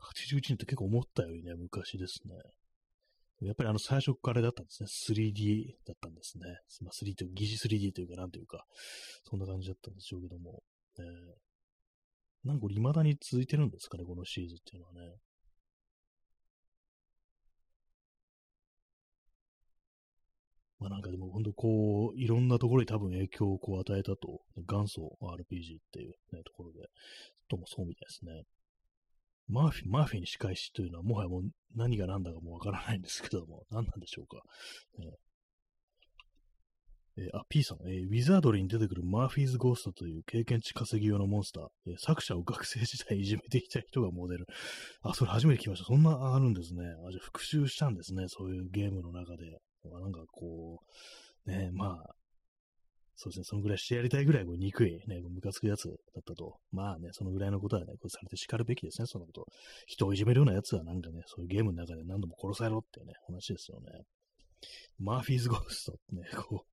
81年って結構思ったよりね、昔ですね。やっぱりあの最初からだったんですね。3D だったんですね。まあ、3D と、疑似 3D というか、なんというか、そんな感じだったんでしょうけども。えー、なんか未だに続いてるんですかね、このシリーズっていうのはね。まあなんかでも本当こう、いろんなところに多分影響をこう与えたと、元祖 RPG っていう、ね、ところで、ともそうみたいですね。マーフィー、マーフィーに仕返しというのは、もはやもう何が何だかもうわからないんですけども、何なんでしょうか。えー、あ、P さん、えー、ウィザードリーに出てくるマーフィーズ・ゴーストという経験値稼ぎ用のモンスター、えー、作者を学生時代いじめてきた人がモデル。あ、それ初めて聞きました。そんなあるんですね。あ、じゃあ復習したんですね。そういうゲームの中で。なんかこう、ね、まあ、そうですね、そのぐらいしてやりたいぐらいこう憎い、ね、ムカつくやつだったと。まあね、そのぐらいのことはね、こうされて叱るべきですね、そのこと。人をいじめるようなやつはなんかね、そういうゲームの中で何度も殺されろっていうね、話ですよね。マーフィーズ・ゴーストってね、こ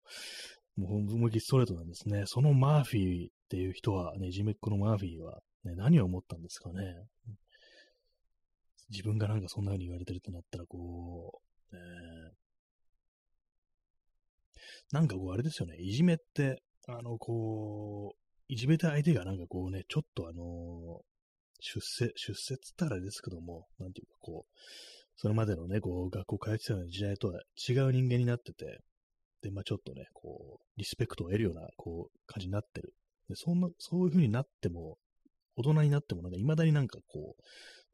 う、もう思いっきりストレートなんですね。そのマーフィーっていう人は、ね、いじめっ子のマーフィーは、ね、何を思ったんですかね。自分がなんかそんな風に言われてるってなったら、こう、ね、なんかこう、あれですよね、いじめって、あの、こう、いじめた相手がなんかこうね、ちょっとあの、出世、出世っつったらあれですけども、なんていうかこう、それまでのね、こう、学校通ってたような時代とは違う人間になってて、で、まあちょっとね、こう、リスペクトを得るような、こう、感じになってる。で、そんな、そういう風になっても、大人になってもなんか未だになんかこ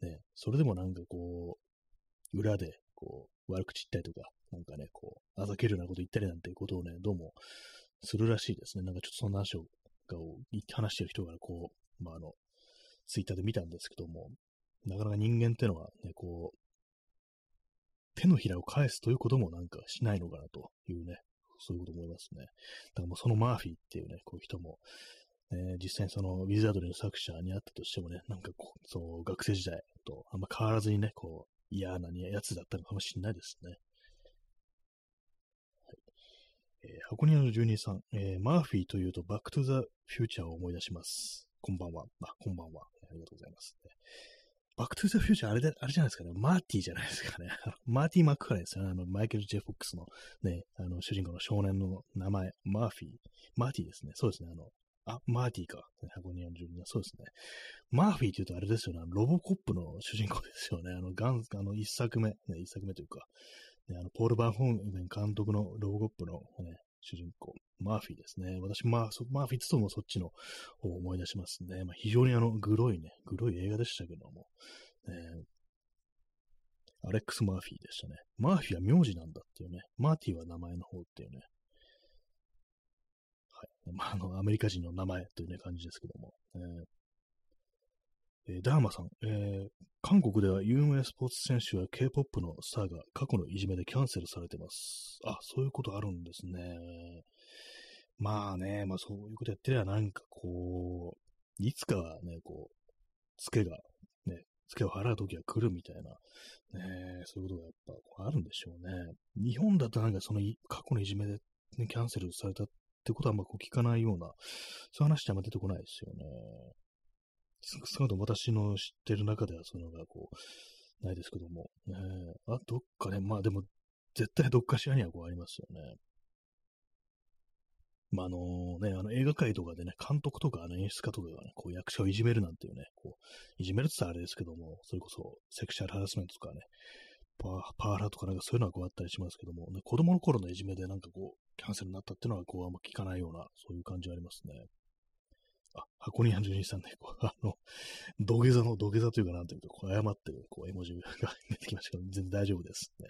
う、ね、それでもなんかこう、裏で、こう、悪口言ったりとか、なんかね、こう、あざけるようなこと言ったりなんていうことをね、どうもするらしいですね。なんかちょっとそんな話を、が話してる人が、こう、まあ、あの、ツイッターで見たんですけども、なかなか人間ってのはね、こう、手のひらを返すということもなんかしないのかなというね、そういうこと思いますね。だからもうそのマーフィーっていうね、こういう人も、ね、実際にそのウィザードリーの作者に会ったとしてもね、なんかこう、そう学生時代とあんま変わらずにね、こう、嫌なやつだったのかもしれないですね。えー、箱庭の住人さん、えー、マーフィーというとバックトゥザフューチャーを思い出します。こんばんは。あ、こんばんは。ありがとうございます。バックトゥザフューチャーあれで、あれじゃないですかね。マーティーじゃないですかね。マーティー・マックカレンですよね。あの、マイケル・ J・フォックスのね、あの、主人公の少年の名前、マーフィー。マーティーですね。そうですね。あの、あ、マーティーか。箱庭の住人はそうですね。マーフィーって言うとあれですよね。ロボコップの主人公ですよね。あの、ガン、あの、一作目、ね、一作目というか、ね、あの、ポール・バンホーメン監督のロボコップの、ね、主人公、マーフィーですね。私、まあ、マーフィーともそっちの方を思い出しますね。まあ、非常にあの、グロいね、グロい映画でしたけども、ね、アレックス・マーフィーでしたね。マーフィーは名字なんだっていうね。マーティーは名前の方っていうね。はい。まあ、あの、アメリカ人の名前というね、感じですけども。えーえー、ダーマさん、えー、韓国では有名スポーツ選手や K-POP のスターが過去のいじめでキャンセルされてます。あ、そういうことあるんですね。まあね、まあそういうことやってりゃなんかこう、いつかはね、こう、ツケがね、付けを払う時は来るみたいな、ね、そういうことがやっぱあるんでしょうね。日本だとなんかその過去のいじめで、ね、キャンセルされたってことはあんまこう聞かないような、そういう話ってあんま出てこないですよね。少なくとも私の知ってる中ではそういうのがこう、ないですけども。ね、あ、どっかね、まあでも、絶対どっかしらにはこうありますよね。まあ、あのね、あの映画界とかでね、監督とか、あの演出家とかがね、こう役者をいじめるなんていうね、こう、いじめるって言ったらあれですけども、それこそセクシャルハラスメントとかね、パパワハラとかなんかそういうのはこうあったりしますけども、ね、子供の頃のいじめでなんかこう、キャンセルになったっていうのはこうあんま聞かないような、そういう感じはありますね。あ、箱庭十二さんね、こう、あの、土下座の土下座というかなんていうか、こう謝ってる、こう、絵文字が出てきましたけど、全然大丈夫です。ね。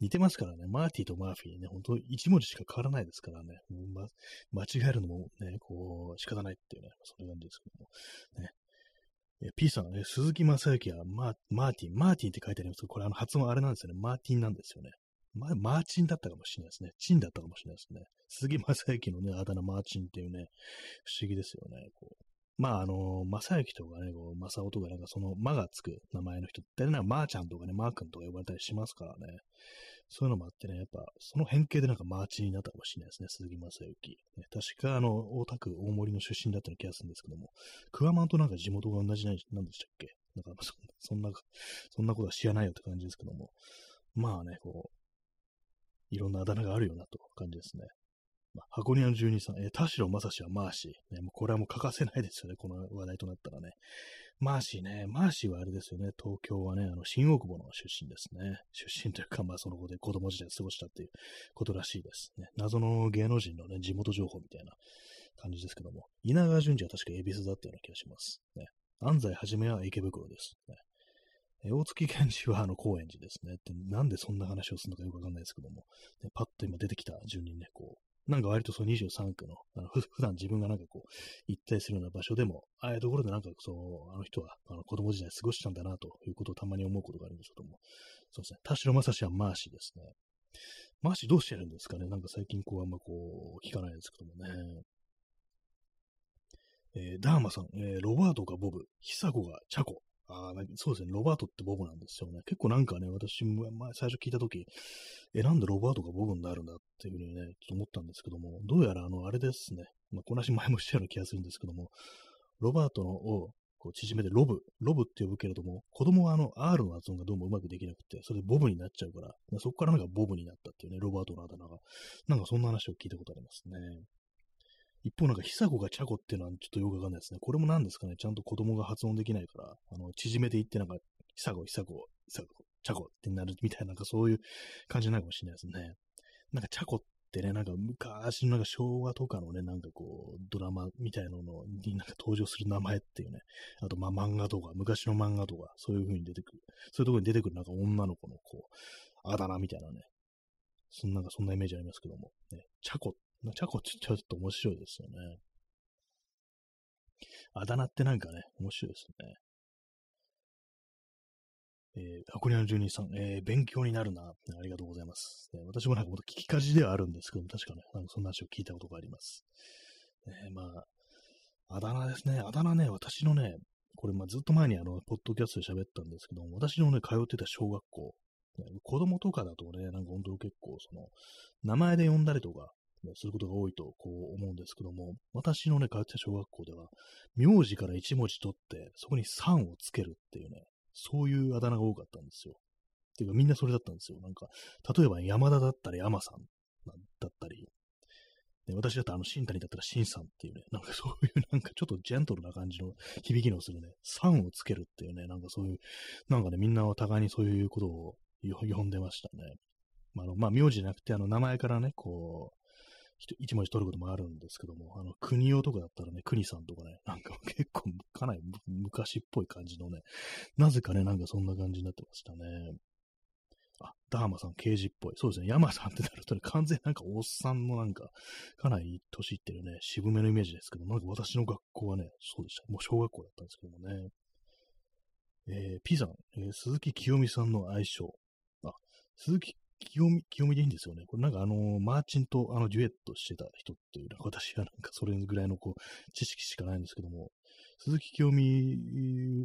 似てますからね、マーティとマーフィーね、本当一文字しか変わらないですからね、ま、間違えるのもね、こう、仕方ないっていうね、そんな感じですけども。ね。え P さんね、鈴木正幸はママーティン、マーティンって書いてありますけど、これあの発音あれなんですよね。マーティンなんですよね。ま、マーチンだったかもしれないですね。チンだったかもしれないですね。鈴木正幸のね、あだ名マーチンっていうね、不思議ですよね。こうまあ、あの、正幸とかね、こう、正雄とかなんかその、まがつく名前の人って、なんか、まーちゃんとかね、まーくんとか呼ばれたりしますからね。そういうのもあってね、やっぱ、その変形でなんかマーチンになったかもしれないですね、鈴木正幸。確か、あの、大田区大森の出身だったような気がするんですけども、クワマンとなんか地元が同じなんでしたっけ？なんかそ、そんな、そんなことは知らないよって感じですけども、まあね、こう、いろんなあだ名があるよなと感じですね。まあ、箱庭の住人さん、えー、田代正史はマーシー。ね、もうこれはもう欠かせないですよね、この話題となったらね。マーシーね、マーシーはあれですよね、東京はね、あの、新大久保の出身ですね。出身というか、まあ、その後で子供時代過ごしたっていうことらしいです。ね、謎の芸能人のね、地元情報みたいな感じですけども、稲川淳二は確か恵比寿だったような気がします。ね、安西はじめは池袋です。ね、大月健二はあの高円寺ですね。ってなんでそんな話をするのかよくわかんないですけども、ね、パッと今出てきた順にね、こう、なんか割とその23区の、あの普段自分がなんかこう、行ったりするような場所でも、ああいうところでなんかそう、あの人はあの子供時代過ごしたんだなということをたまに思うことがあるんですけども、そうですね、田代正史はマーシーですね。マーシーどうしてるんですかね？なんか最近こうあんまこう、聞かないですけどもね。えー、ダーマさん、えー、ロバートがボブ、ヒサゴがチャコ、あそうですね、ロバートってボブなんですよね。結構なんかね、私も最初聞いたとき、え、なんでロバートがボブになるんだっていうふうにね、ちょっと思ったんですけども、どうやらあの、あれですね、まあ、この話前もしたような気がするんですけども、ロバートのをこう縮めてロブ、ロブって呼ぶけれども、子供はあの R の発音がどうもうまくできなくて、それでボブになっちゃうから、そこからなんかボブになったっていうね、ロバートのあだ名が。なんかそんな話を聞いたことありますね。一方なんか、久子がチャコっていうのはちょっとよくわかんないですね。これも何ですかね。ちゃんと子供が発音できないから、あの、縮めていってなんか、久子、久子、久子、チャコってなるみたいな、なんかそういう感じなのかもしれないですね。なんかチャコってね、なんか昔のなんか昭和とかのね、なんかこう、ドラマみたいなのになんか登場する名前っていうね、あとまあ漫画とか、昔の漫画とか、そういう風に出てくる、そういうところに出てくるなんか女の子のこう、あだ名みたいなね、そんな、そんなイメージありますけども、ね、チャコチャコってちょっと面白いですよね。あだ名ってなんかね、面白いですね。えー、箱庭の住人さん、えー、勉強になるな。ありがとうございます。ね、私もなんかもっと聞きかじではあるんですけども、確かね、なんかそんな話を聞いたことがあります。え、まあ、あだ名ですね。あだ名ね、私のね、これまあずっと前にあの、ポッドキャストで喋ったんですけども、私のね、通ってた小学校、ね、子供とかだとね、なんか本当結構その、名前で呼んだりとか、ね、することが多いとこう思うんですけども、私のね、通ってた小学校では、名字から一文字取って、そこに3をつけるっていうね、そういうあだ名が多かったんですよ。っていうかみんなそれだったんですよ。なんか、例えば山田だったら山さんだったり、で私だったらあの、新谷だったら新さんっていうね、なんかそういうなんかちょっとジェントルな感じの響きのするね、3をつけるっていうね、なんかそういう、なんかね、みんなお互いにそういうことを呼んでましたね。まあ、あの、まあ、名字じゃなくて、あの、名前からね、こう、一文字取ることもあるんですけども、あの、国用とかだったらね、国さんとかね、なんか 結構かなり昔っぽい感じのね、なぜかね、なんかそんな感じになってましたね。あ、ダーマさん、刑事っぽい。そうですね、山さんってなるとね、完全なんかおっさんのなんか、かなり年いってるね、渋めのイメージですけど、なんか私の学校はね、そうでした。もう小学校だったんですけどもね。えー、P さん、えー、鈴木清美さんの愛称。あ、鈴木清美、清美でいいんですよね。これなんかあのー、マーチンとあのデュエットしてた人っていうのは、私はなんかそれぐらいのこう、知識しかないんですけども、鈴木清美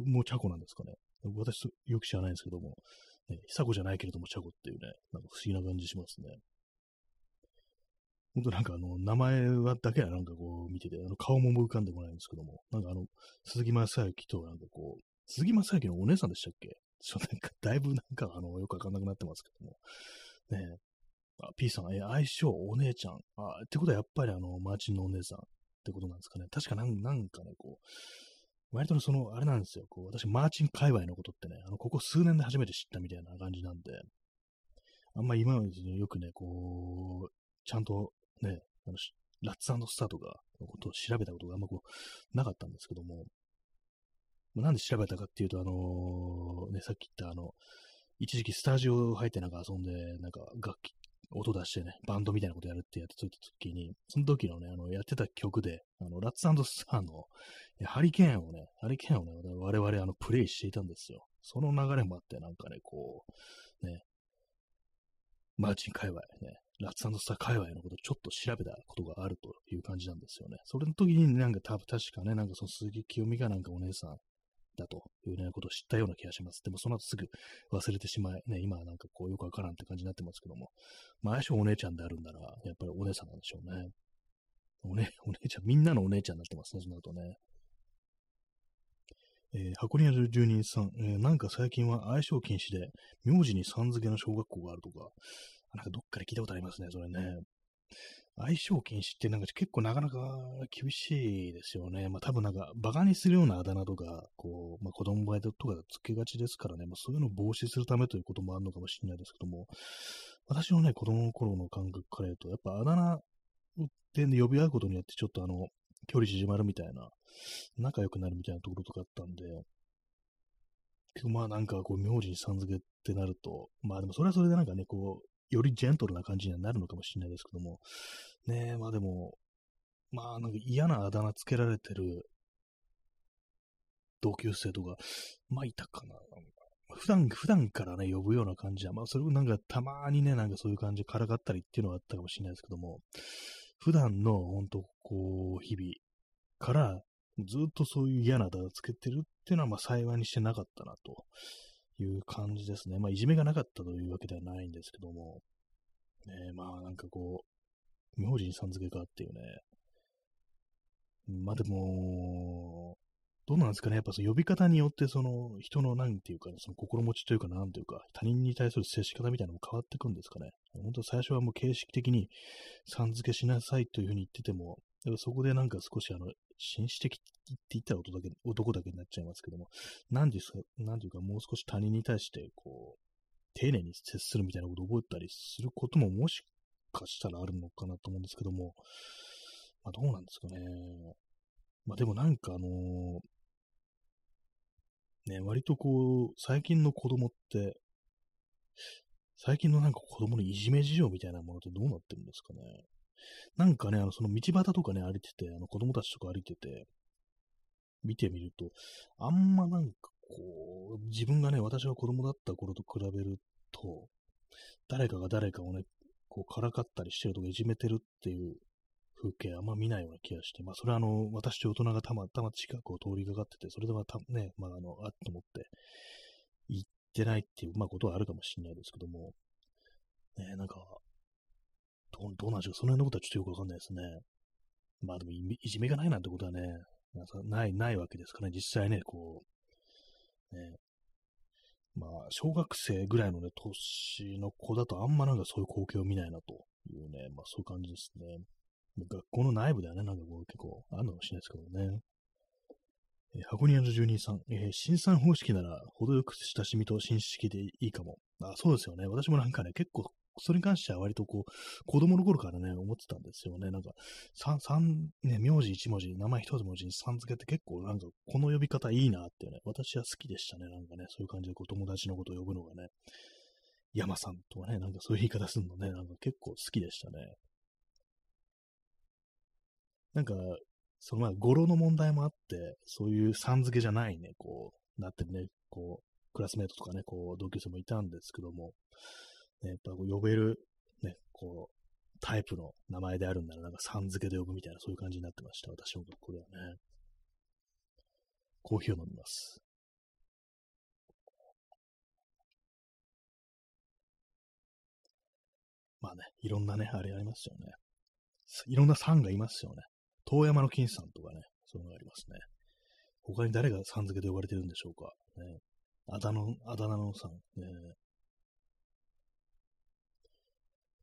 もチャコなんですかね。私、よく知らないんですけども、ね、久子じゃないけれども、ちゃこっていうね、なんか不思議な感じしますね。ほんとなんかあの、名前はだけはなんかこう見てて、あの顔も浮かんでこないんですけども、なんかあの、鈴木正幸となんかこう、鈴木正幸のお姉さんでしたっけ？ちょっとなんか、だいぶなんかあの、よくわかんなくなってますけども。ねあ、P さん、え、相性お姉ちゃん。あ、ってことはやっぱりあの、マーチンのお姉さんってことなんですかね。確かなんなんかね、こう、割とその、あれなんですよ。こう、私、マーチン界隈のことってね、あの、ここ数年で初めて知ったみたいな感じなんで、あんま今までよくね、こう、ちゃんとね、あのラッツスターとかのことを調べたことがあんまこう、なかったんですけども、まなんで調べたかっていうと、あのー、ね、さっき言ったあの、一時期スタジオ入ってなんか遊んで、なんか楽器、音出してね、バンドみたいなことやるってやってた時に、その時のね、あの、やってた曲で、あの、ラッツスターの、ハリケーンをね、ハリケーンをね、我々あの、プレイしていたんですよ。その流れもあって、なんかね、こう、ね、マーチン界隈ね、ラッツスター界隈のことをちょっと調べたことがあるという感じなんですよね。それの時になんか多分確かね、なんかその鈴木清美がなんかお姉さんだというね、ことを知ったような気がします。でもその後すぐ忘れてしまい、ね、今はなんかこうよくわからんって感じになってますけども、まあ相性お姉ちゃんであるんだら、やっぱりお姉さんなんでしょうね。おね、お姉ちゃん、みんなのお姉ちゃんになってますね、その後ね。えー、箱庭住人さん、えー、なんか最近は相性禁止で、名字にさん付けの小学校があるとか、なんかどっかで聞いたことありますね、それね。相性禁止ってなんか結構なかなか厳しいですよね。まあ多分なんか馬鹿にするようなあだ名とか、こう、まあ子供前とかつけがちですからね、まあそういうのを防止するためということもあるのかもしれないですけども、私のね、子供の頃の感覚から言うと、やっぱあだ名で呼び合うことによってちょっとあの、距離縮まるみたいな、仲良くなるみたいなところとかあったんで、まあなんかこう、名字にさん付けってなると、まあでもそれはそれでなんかね、こう、よりジェントルな感じにはなるのかもしれないですけども、ねえ、まあでも、まあなんか嫌なあだ名つけられてる同級生とか、まあいたかな。普段、普段からね、呼ぶような感じは、まあそれをなんかたまにね、なんかそういう感じでからかったりっていうのはあったかもしれないですけども、普段の本当こう、日々からずっとそういう嫌なあだ名つけてるっていうのはまあ幸いにしてなかったなと。いう感じですね。まあ、いじめがなかったというわけではないんですけども、ね、まあ、なんかこう、名字にさん付けかっていうね。まあでも、どうなんですかねやっぱその呼び方によって、その人のなんていうか、ね、その心持ちというか、なんていうか、他人に対する接し方みたいなのも変わってくんですかね。本当最初はもう形式的にさん付けしなさいというふうに言ってても、そこでなんか少しあの、紳士的って言ったら男だけ男だけになっちゃいますけども、なんですか、なんていうかもう少し他人に対して、こう、丁寧に接するみたいなことを覚えたりすることももしかしたらあるのかなと思うんですけども、まあどうなんですかね。まあでもなんかあのー、ね、割とこう、最近の子供って、最近のなんか子供のいじめ事情みたいなものってどうなってるんですかね。なんかね、あの、その道端とかね、歩いてて、あの、子供たちとか歩いてて、見てみると、あんまなんかこう、自分がね、私が子供だった頃と比べると、誰かが誰かをね、こう、からかったりしてるとかいじめてるっていう風景あんま見ないような気がして、まあ、それはあの、私と大人がたまたま近くを通りかかってて、それではたね、まあ、あの、あっと思って、行ってないっていう、まあ、ことはあるかもしれないですけども、ね、なんか、どどうなんでしょう。その辺のことはちょっとよくわかんないですね。まあでもい、いじめがないなんてことはね、ない、ないわけですからね、実際ね、こう、ね、まあ、小学生ぐらいのね、年の子だとあんまなんかそういう光景を見ないなというね、まあそういう感じですね。学校の内部ではね、なんかこう結構あるのかもしれないですけどね。えー、箱庭の住人さん、えー、新産方式なら程よく親しみと親戚でいいかも。あ、そうですよね。私もなんかね、結構それに関しては割とこう、子供の頃からね、思ってたんですよね。なんか、三、三、ね、名字一文字、名前一文字にさん付けって結構なんか、この呼び方いいなってね、私は好きでしたね。なんかね、そういう感じでこう友達のことを呼ぶのがね、山さんとかね、なんかそういう言い方するのね、なんか結構好きでしたね。なんか、そのまあ語呂の問題もあって、そういうさん付けじゃないね、こう、なってるね、こう、クラスメートとかね、こう、同級生もいたんですけども、ね、やっぱこう呼べる、ね、こう、タイプの名前であるんなら、なんかさん付けで呼ぶみたいな、そういう感じになってました。私もこれはね。コーヒーを飲みます。まあね、いろんなね、あれありますよね。いろんなさんがいますよね。遠山の金さんとかね、そういうのがありますね。他に誰がさん付けで呼ばれてるんでしょうか。ね、あだの、あだ名のさん、ね、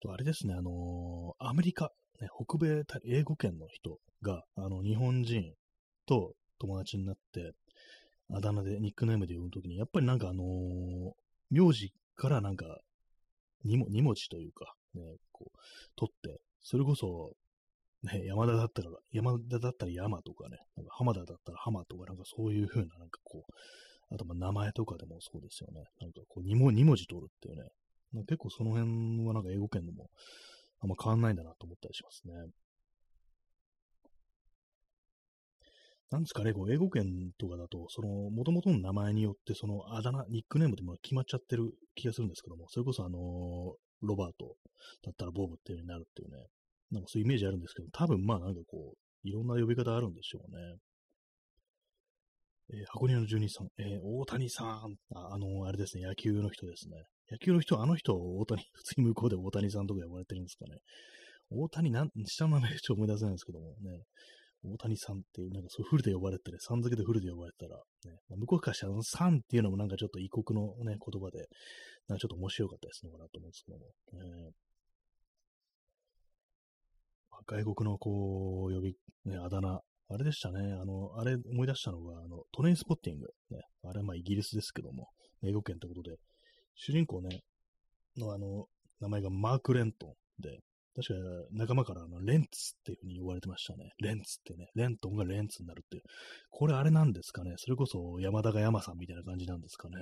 と、あれですね、あのー、アメリカ、ね、北米、英語圏の人が、あの、日本人と友達になって、あだ名で、ニックネームで呼ぶときに、やっぱりなんかあのー、名字からなんか2文、2文字というか、ね、こう、取って、それこそ、ね、山田だったら、山田だったら山とかね、なんか浜田だったら浜とか、なんかそういう風な、なんかこう、あとま名前とかでもそうですよね。なんかこう 2, 文2文字取るっていうね。まあ結構その辺はなんか英語圏でもあんま変わんないんだなと思ったりしますね。なんですかね、こう英語圏とかだと、その、元々の名前によって、その、あだ名、ニックネームでも決まっちゃってる気がするんですけども、それこそあのロバートだったらボブっていうになるっていうね、なんかそういうイメージあるんですけど、多分まあなんかこう、いろんな呼び方あるんでしょうね。えー、箱根の住人さん、えー、大谷さん、あ、あのー、あれですね、野球の人ですね。野球の人、あの人、大谷、普通に向こうで大谷さんとか呼ばれてるんですかね。大谷、なん、下の名前ちょっと思い出せないんですけどもね、大谷さんっていう、なんかそうフルで呼ばれてる、さん付けでフルで呼ばれたら、ね、まあ、向こうからしたら、さんっていうのもなんかちょっと異国のね、言葉で、なんかちょっと面白かったりするのかなと思うんですけども。ね、外国のこう、呼び、ね、あだ名、あれでしたね、あの、あれ思い出したのが、あの、トレインスポッティング、ね、あれはまあイギリスですけども、英語圏ってことで、主人公ね、のあの、名前がマーク・レントンで、確か仲間からあのレンツっていう風に言われてましたね。レンツってね。レントンがレンツになるっていう。これあれなんですかね。それこそ山田が山さんみたいな感じなんですかね。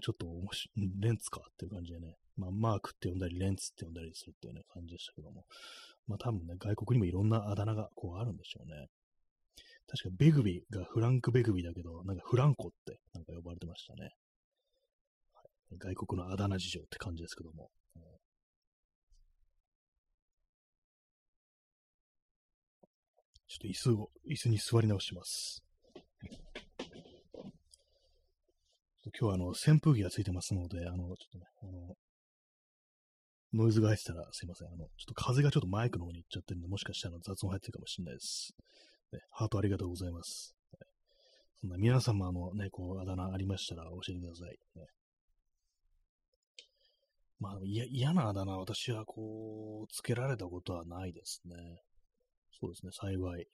ちょっと面白い、レンツかっていう感じでね。まあ、マークって呼んだり、レンツって呼んだりするっていうね、感じでしたけども。まあ多分ね、外国にもいろんなあだ名がこうあるんでしょうね。確かベグビーがフランク・ベグビーだけど、なんかフランコってなんか呼ばれてましたね。外国のあだ名事情って感じですけども。ちょっと椅子を、椅子に座り直します。今日はあの、扇風機がついてますので、あの、ちょっとね、あの、ノイズが入ってたらすいません。あの、ちょっと風がちょっとマイクの方に行っちゃってるんで、もしかしたら雑音入ってるかもしれないです。ね、ハートありがとうございます。ね、そんな皆様のね、こう、あだ名ありましたら教えてください。ね、まあ、嫌なあだ名、私はこう、つけられたことはないですね。そうですね、幸い。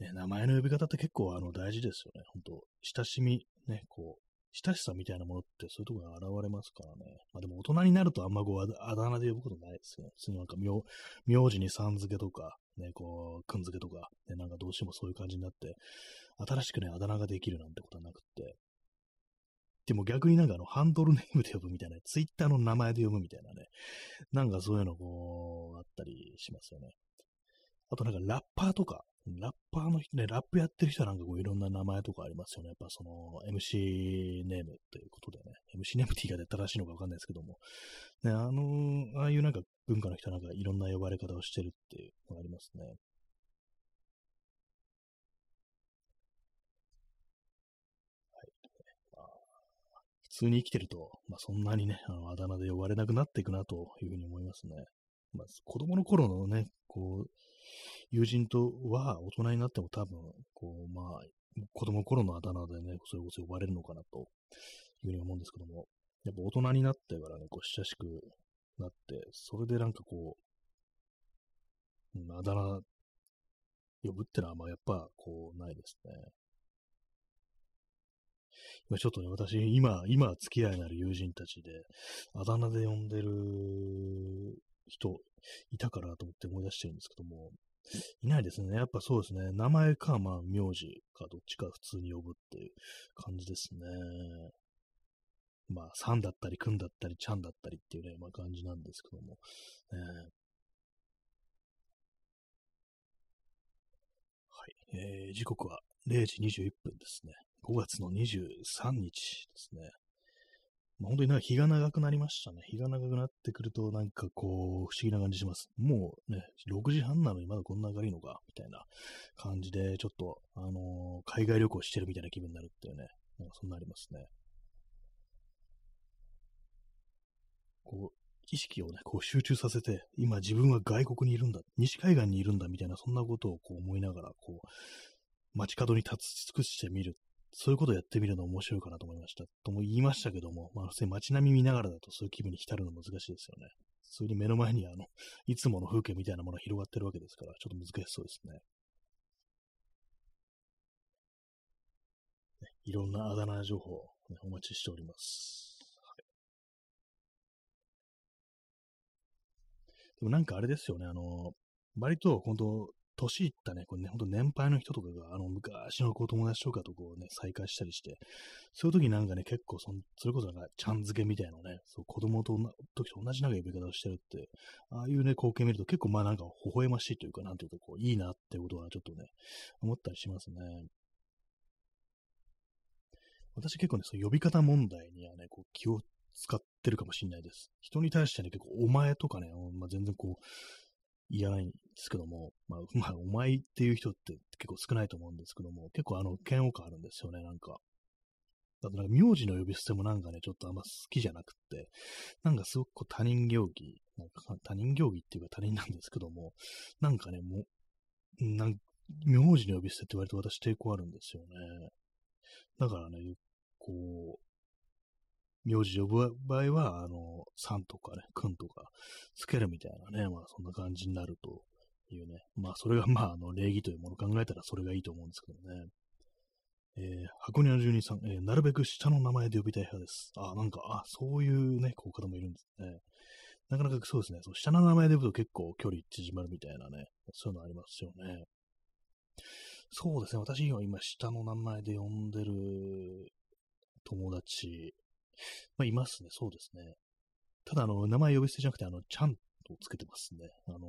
ね、名前の呼び方って結構あの大事ですよね。本当親しみ、ね、こう、親しさみたいなものってそういうところが現れますからね。まあでも大人になるとあんまこうあだ名で呼ぶことないですよね。普通になんか名名字にさん付けとか、ね、こう、くん付けとか、ね、なんかどうしてもそういう感じになって、新しくね、あだ名ができるなんてことはなくって。でも逆になんかあの、ハンドルネームで呼ぶみたいな、ツイッターの名前で呼ぶみたいなね。なんかそういうのこう、あったりしますよね。あとなんかラッパーとか、ラッパーの人ね、ラップやってる人はなんかこういろんな名前とかありますよね。やっぱその MC ネームということでね。MC ネームって言い方正しいのかわかんないですけども。ね、あの、ああいうなんか文化の人なんかいろんな呼ばれ方をしてるっていうのがありますね。はい。まあ、普通に生きてると、まあそんなにね、あのあだ名で呼ばれなくなっていくなというふうに思いますね。まあ、子供の頃のね、こう、友人とは大人になっても多分、こう、まあ、子供の頃のあだ名でね、それこそ呼ばれるのかなというふうに思うんですけども、やっぱ大人になってからね、こう、親しくなって、それでなんかこう、うん、あだ名呼ぶってのは、まあ、やっぱ、こう、ないですね。今ちょっとね、私、今、今付き合いのある友人たちで、あだ名で呼んでる人いたからと思って思い出してるんですけども、いないですね。やっぱそうですね。名前か、まあ、名字か、どっちか普通に呼ぶっていう感じですね。まあ、さんだったり、くんだったり、ちゃんだったりっていうね、まあ感じなんですけども。えはい。えー、時刻は0時21分ですね。5月の23日ですね。まあ本当になんか日が長くなりましたね。日が長くなってくると、なんかこう、不思議な感じします。もうね、6時半なのにまだこんな明るいのか、みたいな感じで、ちょっと、あのー、海外旅行してるみたいな気分になるっていうね、なんかそんなありますね。こう、意識をね、こう集中させて、今自分は外国にいるんだ、西海岸にいるんだみたいな、そんなことをこう思いながら、こう、街角に立ち尽くしてみる。そういうことをやってみるの面白いかなと思いました。とも言いましたけども、まあ、街並み見ながらだとそういう気分に浸るの難しいですよね。普通に目の前にあの、いつもの風景みたいなものが広がってるわけですから、ちょっと難しそうですね。ねいろんなあだ名情報、ね、お待ちしております。でもなんかあれですよね、あの、割と本当、年いったね、これね、ほんと年配の人とかが、あの、昔の子友達とかとこうね、再会したりして、そういう時なんかね、結構そ、それこそなんか、ちゃん付けみたいなね、そう、子供と時と同じなんか呼び方をしてるって、ああいうね、光景見ると結構まあなんか、微笑ましいというか、なんていうか、こう、いいなってことはちょっとね、思ったりしますね。私結構ね、そう呼び方問題にはね、こう気を使ってるかもしれないです。人に対してね、結構お前とかね、まあ、全然こう、言わないですけども、まあ、まあ、お前っていう人って結構少ないと思うんですけども、結構あの、嫌悪感あるんですよね、なんか。あとなんか名字の呼び捨てもなんかね、ちょっとあんま好きじゃなくって、なんかすごくこう他人行儀、なんか他人行儀っていうか他人なんですけども、なんかね、もう、なん名字の呼び捨てって割と私抵抗あるんですよね。だからね、こう、名字呼ぶ場合は、あの、さんとかね、くんとかつけるみたいなね、まあそんな感じになるというね、まあそれがまああの礼儀というものを考えたらそれがいいと思うんですけどね。えー、箱庭の住人さん、えー、なるべく下の名前で呼びたい派です。あ、なんか、あ、そういうね、こう方もいるんですね。なかなかそうですね、そう下の名前で呼ぶと結構距離縮まるみたいなね、そういうのありますよね。そうですね、私は今下の名前で呼んでる友達、まあ、いますね。そうですね。ただ、あの、名前呼び捨てじゃなくて、あの、ちゃんとつけてますね。あのー、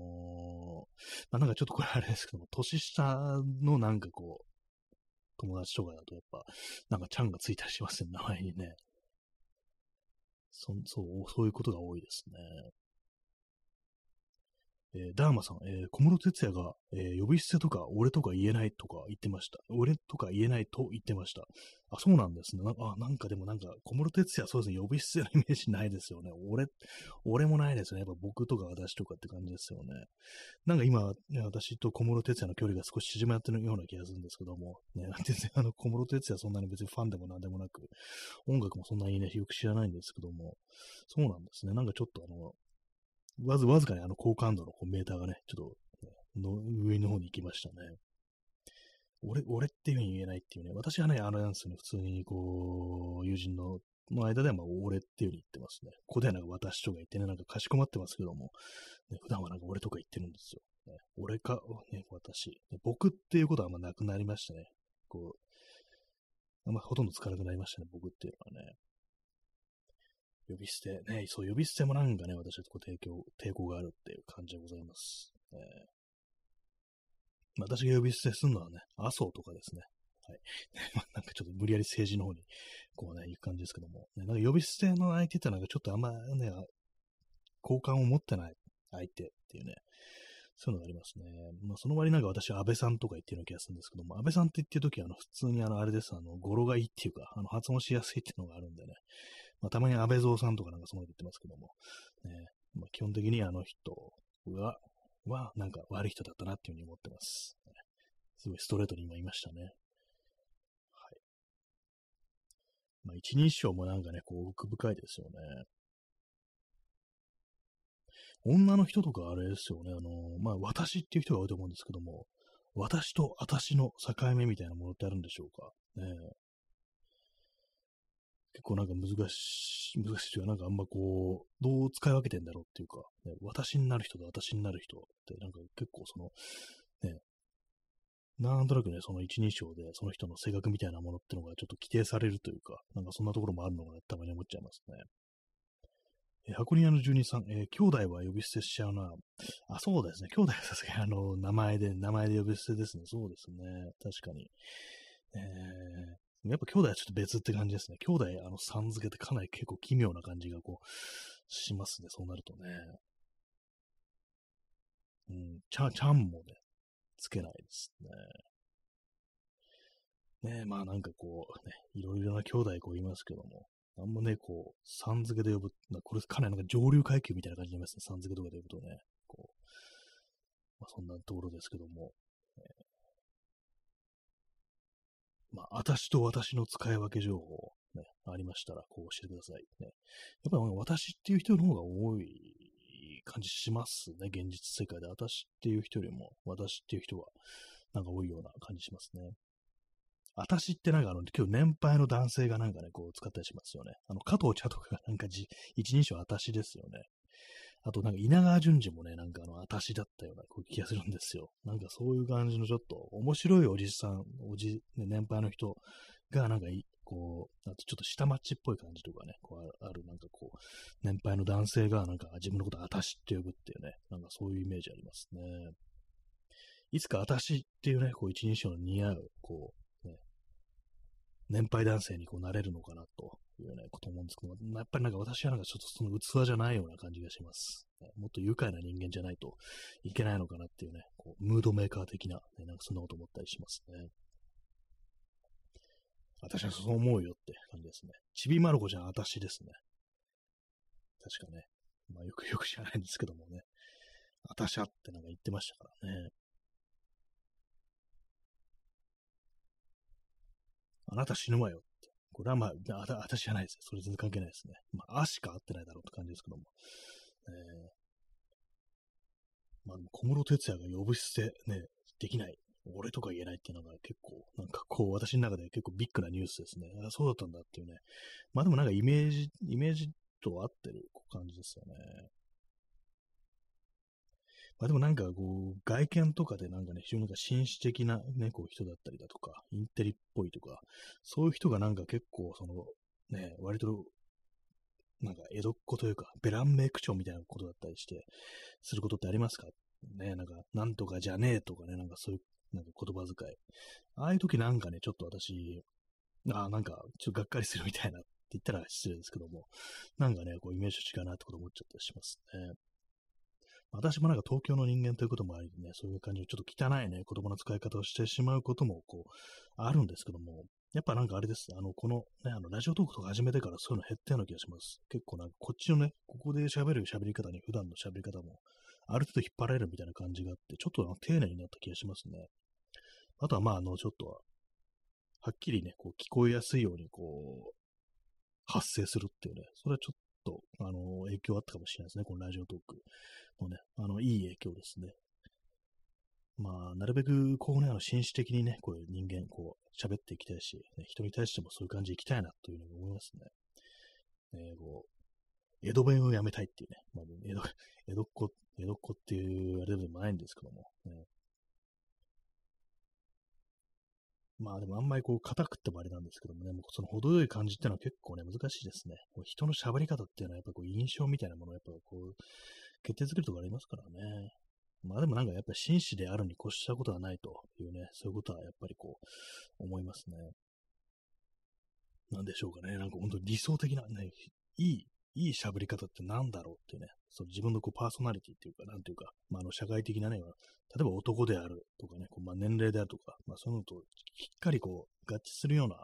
まあ、なんかちょっとこれあれですけども、年下のなんかこう、友達とかだとやっぱ、なんかちゃんがついたりしますね、名前にね。そそう、そういうことが多いですね。えー、ダーマさん、えー、小室哲也が、えー、呼び捨てとか、俺とか言えないとか言ってました。俺とか言えないと言ってました。あ、そうなんですね。なあなんかでもなんか、小室哲也、そうですね、呼び捨てのイメージないですよね。俺、俺もないですね。やっぱ僕とか私とかって感じですよね。なんか今、ね、私と小室哲也の距離が少し縮まってるような気がするんですけども、ね、全然あの、小室哲也そんなに別にファンでもなんでもなく、音楽もそんなにね、よく知らないんですけども、そうなんですね。なんかちょっとあの、わず、わずかにあの高感度のこうメーターがね、ちょっと、の上の方に行きましたね。俺、俺っていう風に言えないっていうね。私はね、あれなんですよね。普通に、こう、友人の、の間では、まあ、俺っていう風に言ってますね。ここではなんか私とか言ってね、なんかかしこまってますけども、ね、普段はなんか俺とか言ってるんですよ。ね、俺か、ね、私、ね。僕っていうことはあんまなくなりましたね。こう、あんまほとんど使わなくなりましたね、僕っていうのはね。呼び捨て、ね、そう、呼び捨てもなんかね、私はこう抵抗、抵抗があるっていう感じでございます。えー、私が呼び捨てするのはね、麻生とかですね。はい。なんかちょっと無理やり政治の方に、こうね、行く感じですけども、ね、なんか呼び捨ての相手ってなんかちょっとあんまね、好感を持ってない相手っていうね、そういうのがありますね。まあ、その割になんか私は安倍さんとか言ってるような気がするんですけども、安倍さんって言ってるときは、あの、普通にあの、あれです、あの、語呂がいいっていうか、あの、発音しやすいっていうのがあるんでね、まあ、たまに安倍蔵さんとかなんかその言ってますけども、ね、まあ、基本的にあの人は、は、なんか悪い人だったなっていうふうに思ってます。すごいストレートに今言いましたね。はい。まあ、一人称もなんかね、こう、奥深いですよね。女の人とかあれですよね、あの、まあ、私っていう人が多いと思うんですけども、私と私の境目みたいなものってあるんでしょうか。ね結構なんか難しい、難しいというか、なんかあんまこう、どう使い分けてんだろうっていうか、ね、私になる人と私になる人って、なんか結構その、ね、なんとなくね、その一人称で、その人の性格みたいなものっていうのがちょっと規定されるというか、なんかそんなところもあるのかなたまに思っちゃいますね。え箱庭の住人さん、えー、兄弟は呼び捨てしちゃうな。あ、そうですね。兄弟はさすがにあの、名前で、名前で呼び捨てですね。そうですね。確かに。えー、やっぱ兄弟はちょっと別って感じですね。兄弟、あの、さん付けってかなり結構奇妙な感じがこう、しますね。そうなるとね。うん、ちゃ、ちゃんもね、つけないですね。ねえまあなんかこう、ね、いろいろな兄弟こう言いますけども、あんまね、こう、さん付けで呼ぶ、これかなりなんか上流階級みたいな感じになりますね。さん付けとかで呼ぶとね、こう、まあ、そんなところですけども、えー、まあ、私と私の使い分け情報、ね、ありましたら、こう教えてください。ね、やっぱり私っていう人の方が多い感じしますね。現実世界で。私っていう人よりも、私っていう人が、なんか多いような感じしますね。私ってなんかあの、今日年配の男性がなんかね、こう使ったりしますよね。あの、加藤茶とかがなんかじ一人称私ですよね。あとなんか稲川淳二もね、なんかあの、私だったような気がするんですよ。なんかそういう感じのちょっと面白いおじさん、おじ、ね、年配の人がなんかこう、あとちょっと下町っぽい感じとかね、こうあるなんかこう、年配の男性がなんか自分のこと私って呼ぶっていうね、なんかそういうイメージありますね。いつか私っていうね、こう一人称の似合う、こう、ね、年配男性にこうなれるのかなというね、こと思うんですけどやっぱりなんか私はなんかちょっとその器じゃないような感じがします。もっと愉快な人間じゃないといけないのかなっていうね、こうムードメーカー的な、ね、なんかそんなこと思ったりしますね。私はそう思うよって感じですね。ちびまる子ちゃん、私ですね。確かね。まあよくよく知らないんですけどもね。私はってなんか言ってましたからね。あなた死ぬわよっ。これはまあ、私じゃないですよ。それ全然関係ないですね。まあ、あしか合ってないだろうって感じですけども。えー、まあ、小室哲也が呼ぶ捨てね、できない。俺とか言えないっていうのが結構、なんかこう、私の中で結構ビッグなニュースですね。あそうだったんだっていうね。まあでもなんかイメージ、イメージと合ってる感じですよね。まあでもなんかこう、外見とかでなんかね、非常になんか紳士的なね、こう人だったりだとか、インテリっぽいとか、そういう人がなんか結構その、ね、割と、なんか江戸っ子というか、ベランメイク長みたいなことだったりして、することってありますか？ね、なんか、なんとかじゃねえとかね、なんかそういうなんか言葉遣い。ああいう時なんかね、ちょっと私、ああ、なんか、ちょっとがっかりするみたいなって言ったら失礼ですけども、なんかね、こう、イメージ違うなってこと思っちゃったりしますね。私もなんか東京の人間ということもありね、そういう感じのちょっと汚いね、言葉の使い方をしてしまうことも、こう、あるんですけども、やっぱなんかあれです。あの、このね、あの、ラジオトークとか始めてからそういうの減ったような気がします。結構なんかこっちのね、ここで喋る喋り方に普段の喋り方も、ある程度引っ張られるみたいな感じがあって、ちょっと丁寧になった気がしますね。あとはまあ、あの、ちょっとは、はっきりね、こう聞こえやすいように、こう、発生するっていうね、それはちょっと、あの、影響あったかもしれないですね、このラジオトークのね、あの、いい影響ですね。まあ、なるべく、こうね、あの、紳士的にね、こういう人間、こう、喋っていきたいし、ね、人に対してもそういう感じでいきたいな、というふうに思いますね。えー、こう、江戸弁をやめたいっていうね、まあ、江戸、江戸っ子、江戸っ子っていうあれでもないんですけども、ね、まあでもあんまりこう硬くってもあれなんですけどもね、もうその程よい感じっていうのは結構ね、難しいですね。こう人の喋り方っていうのはやっぱこう印象みたいなものをやっぱこう、決定づけるとこありますからね。まあでもなんかやっぱり紳士であるに越したことはないというね、そういうことはやっぱりこう、思いますね。なんでしょうかね。なんか本当に理想的なね、いいいい喋り方って何だろうっていうね、その自分のこうパーソナリティっていうか、なんていうか、まあ、あの社会的なね、例えば男であるとかね、こうまあ、年齢であるとか、まあ、そういうのとしっかりこう合致するような、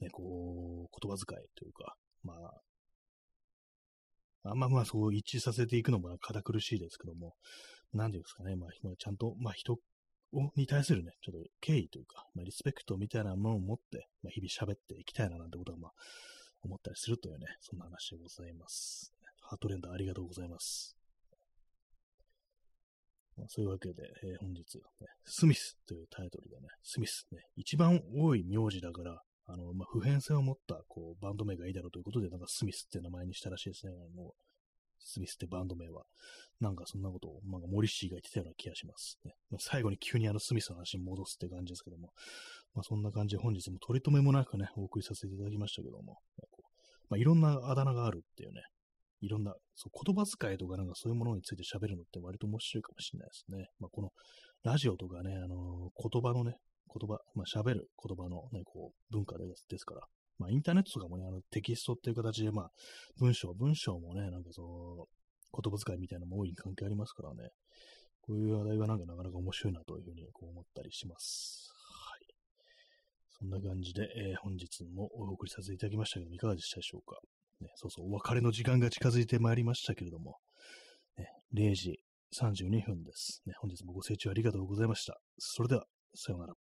ね、こう、言葉遣いというか、まあ、あんままあそう一致させていくのも堅苦しいですけども、なんていうんですかね、まあ、ちゃんと、まあ人に対するね、ちょっと敬意というか、まあ、リスペクトみたいなものを持って、まあ、日々喋っていきたいななんてことは、まあ、思ったりするというね、そんな話でございます。ハートレンダーありがとうございます。まあ、そういうわけで、えー、本日、ね、スミスというタイトルでね、スミスね、一番多い名字だから、あの、まあ、普遍性を持ったこうバンド名がいいだろうということで、なんかスミスって名前にしたらしいですね。あのスミスってバンド名は。なんかそんなことを、なんかモリシーが言ってたような気がします。ねま、最後に急にあのスミスの話に戻すって感じですけども、まあ、そんな感じで本日も取り留めもなくね、お送りさせていただきましたけども、まあ、いろんなあだ名があるっていうね、いろんな、そう言葉遣いとかなんかそういうものについて喋るのって割と面白いかもしれないですね。まあ、このラジオとかね、あのー、言葉のね、言葉、まあ、喋る言葉のね、こう、文化ですですから、まあ、インターネットとかもね、あの、テキストっていう形で、まあ、文章、文章もね、なんかその、言葉遣いみたいなのも大い関係ありますからね、こういう話題はなんかなかなか面白いなというふうにこう思ったりします。そんな感じで、えー、本日もお送りさせていただきましたけども、いかがでしたでしょうか？ね、そうそう、お別れの時間が近づいてまいりましたけれども、ね、0時32分です。ね、本日もご清聴ありがとうございました。それでは、さようなら。